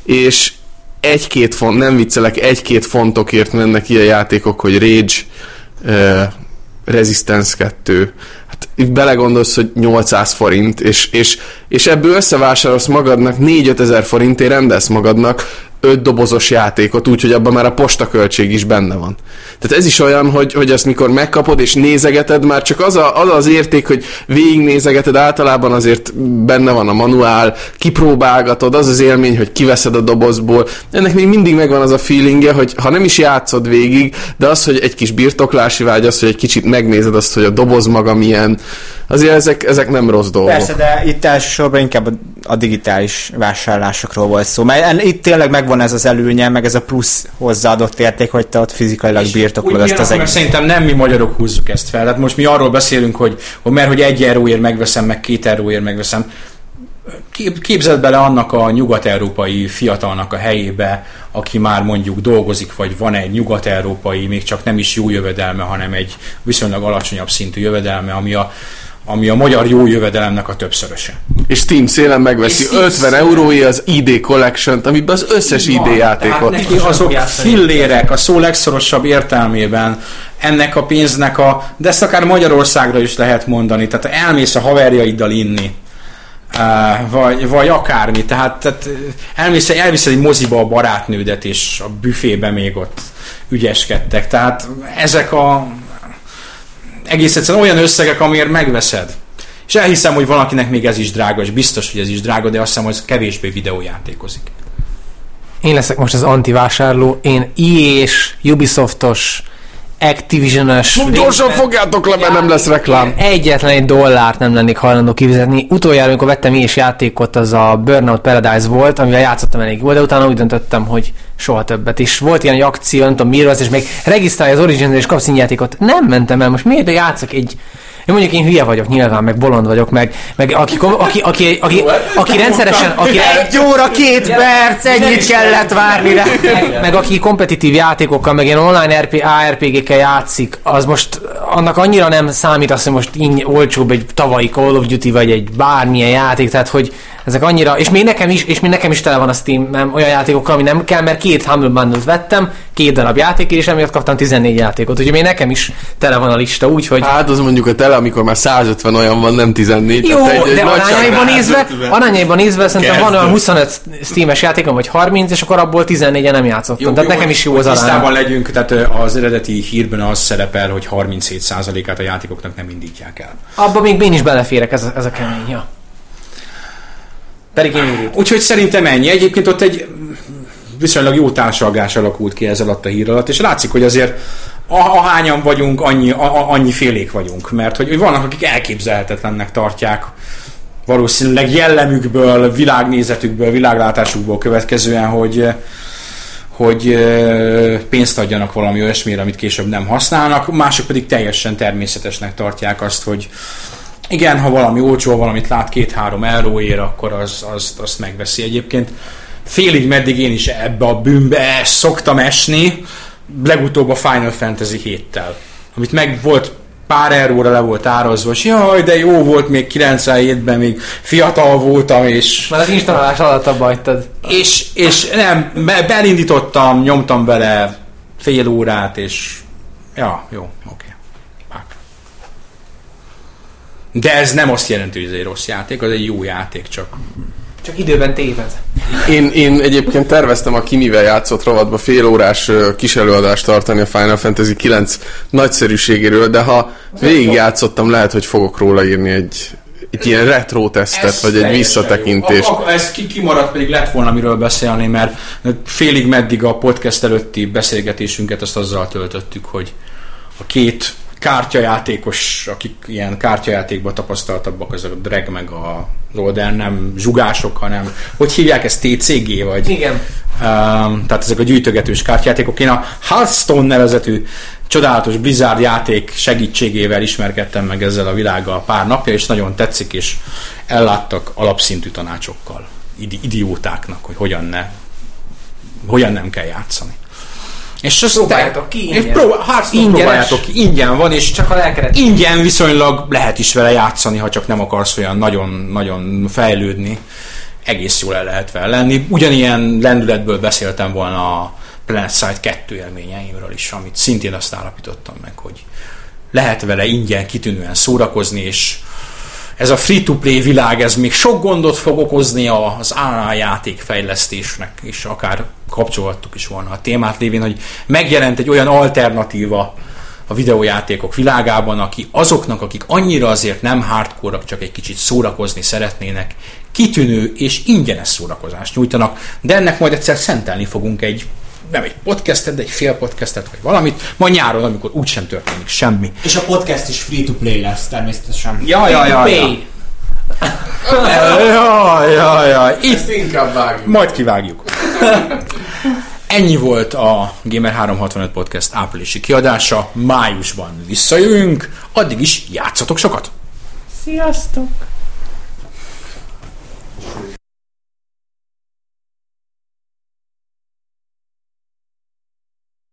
és egy-két font, nem viccelek, egy-két fontokért mennek a játékok, hogy Rage, uh, Resistance 2. Hát itt belegondolsz, hogy 800 forint, és, és, és ebből összevásárolsz magadnak 4-5 ezer forintért rendelsz magadnak öt dobozos játékot, úgyhogy abban már a postaköltség is benne van. Tehát ez is olyan, hogy, hogy ezt mikor megkapod és nézegeted, már csak az, a, az az érték, hogy végignézegeted, általában azért benne van a manuál, kipróbálgatod, az az élmény, hogy kiveszed a dobozból. Ennek még mindig megvan az a feelingje, hogy ha nem is játszod végig, de az, hogy egy kis birtoklási vágy, az, hogy egy kicsit megnézed azt, hogy a doboz maga milyen, azért ezek, ezek nem rossz dolgok. Persze, de itt elsősorban inkább a, digitális vásárlásokról volt szó. Mert itt tényleg megvan ez az előnye, meg ez a plusz hozzáadott érték, hogy te ott fizikailag birtoklod ezt az egész. egész. Szerintem nem mi magyarok húzzuk ezt fel. Tehát most mi arról beszélünk, hogy, hogy mert hogy egy euróért megveszem, meg két euróért megveszem. Kép- Képzeld bele annak a nyugat-európai fiatalnak a helyébe, aki már mondjuk dolgozik, vagy van egy nyugat-európai, még csak nem is jó jövedelme, hanem egy viszonylag alacsonyabb szintű jövedelme, ami a, ami a magyar jó jövedelemnek a többszöröse. És Steam szélen megveszi Steam 50 szélen- eurói az ID Collection-t, amiben az összes ID Tehát játékot. neki azok fillérek a szó legszorosabb értelmében ennek a pénznek a, de ezt akár Magyarországra is lehet mondani, tehát elmész a haverjaiddal inni, Uh, vagy, vagy akármi, tehát, tehát eh, elmész, elviszed egy moziba a barátnődet, és a büfébe még ott ügyeskedtek, tehát ezek a egész egyszerűen olyan összegek, amiért megveszed. És elhiszem, hogy valakinek még ez is drága, és biztos, hogy ez is drága, de azt hiszem, hogy ez kevésbé videójátékozik. Én leszek most az antivásárló. Én EA-s, Ubisoftos, Activision-ös... Gyorsan fogjátok le, mert nem lesz reklám. Egyetlen egy dollárt nem lennék hajlandó kifizetni. Utoljára, amikor vettem is játékot, az a Burnout Paradise volt, amivel játszottam elég jól, de utána úgy döntöttem, hogy soha többet. És volt ilyen egy akció, nem tudom miről, az, és még regisztrálja az origin és kapsz játékot. Nem mentem el, most miért játszok egy én mondjuk én hülye vagyok nyilván, meg bolond vagyok, meg, meg aki, aki, aki, aki, aki, rendszeresen, aki, Egy óra, két perc, ennyit kellett várni rá. meg, aki kompetitív játékokkal, meg ilyen online RP, ARPG-kkel játszik, az most annak annyira nem számít az, hogy most így olcsóbb egy tavalyi Call of Duty, vagy egy bármilyen játék, tehát hogy ezek annyira, és még nekem is, és még nekem is tele van a steam olyan játékokkal, ami nem kell, mert két Humble bundle vettem, két darab játék, és emiatt kaptam 14 játékot, úgyhogy még nekem is tele van a lista, úgyhogy... Hát az mondjuk a tele, amikor már 150 olyan van, nem 14. Jó, egy- egy de arányaiban nézve, arányaiban nézve szerintem van olyan 25 Steam-es játékom, vagy 30, és akkor abból 14 nem játszottam. tehát nekem is jó az hogy Tisztában arány. legyünk, tehát az eredeti hírben az szerepel, hogy 37%-át a játékoknak nem indítják el. Abba még én is beleférek, ez, ez a kemény, ja. Pedig én őrült. Úgyhogy szerintem ennyi. Egyébként ott egy viszonylag jó társalgás alakult ki ez alatt a hír alatt, és látszik, hogy azért ahányan vagyunk, annyi, a, a, annyi félék vagyunk, mert hogy, hogy vannak, akik elképzelhetetlennek tartják valószínűleg jellemükből, világnézetükből, világlátásukból következően, hogy hogy pénzt adjanak valami olyasmire, amit később nem használnak, mások pedig teljesen természetesnek tartják azt, hogy igen, ha valami olcsó, valamit lát két-három euróért, akkor az, az, azt megveszi egyébként. Félig meddig én is ebbe a bűnbe szoktam esni, legutóbb a Final Fantasy 7-tel, amit meg volt pár euróra le volt árazva, és jaj, de jó volt még 97-ben, még fiatal voltam, és Már az installálás alatt abba hagytad. és, és nem, be, belindítottam, nyomtam vele fél órát, és ja, jó, oké. Okay. De ez nem azt jelenti, hogy ez egy rossz játék, az egy jó játék, csak Csak időben téved. Én, én egyébként terveztem a Kimivel játszott rovatba fél órás kis előadást tartani a Final Fantasy 9 nagyszerűségéről, de ha végigjátszottam, lehet, hogy fogok róla írni egy, egy ilyen retro tesztet, vagy egy visszatekintést. A- a- Ez ki, kimaradt, pedig lett volna miről beszélni, mert félig meddig a podcast előtti beszélgetésünket azt azzal töltöttük, hogy a két kártyajátékos, akik ilyen kártyajátékban tapasztaltabbak, az a Drag meg a Roder, nem zsugások, hanem hogy hívják ezt TCG, vagy Igen. Um, tehát ezek a gyűjtögetős kártyajátékok. Én a Hearthstone nevezetű csodálatos Blizzard játék segítségével ismerkedtem meg ezzel a világgal pár napja, és nagyon tetszik, és elláttak alapszintű tanácsokkal idi- idiótáknak, hogy hogyan ne hogyan nem kell játszani. És azt Próbáljátok ki, ingyen. próbál, Ingyenes. próbáljátok ki, ingyen van, és Csak a lelkedet. ingyen viszonylag lehet is vele játszani, ha csak nem akarsz olyan nagyon-nagyon fejlődni. Egész jól el lehet vele lenni. Ugyanilyen lendületből beszéltem volna a Planet Side 2 élményeimről is, amit szintén azt állapítottam meg, hogy lehet vele ingyen kitűnően szórakozni, és ez a free-to-play világ, ez még sok gondot fog okozni az AA játékfejlesztésnek, és akár kapcsolhattuk is volna a témát lévén, hogy megjelent egy olyan alternatíva a videójátékok világában, aki azoknak, akik annyira azért nem hardcore csak egy kicsit szórakozni szeretnének, kitűnő és ingyenes szórakozást nyújtanak, de ennek majd egyszer szentelni fogunk egy nem egy podcastet, de egy fél podcastet, vagy valamit, majd nyáron, amikor úgysem történik semmi. És a podcast is free-to-play lesz természetesen. Ja, ja, ja, ja. Ja, ja, ja. Itt Ezt inkább vágjuk. majd kivágjuk. Ennyi volt a Gamer 365 Podcast áprilisi kiadása. Májusban visszajövünk. Addig is játszatok sokat! Sziasztok!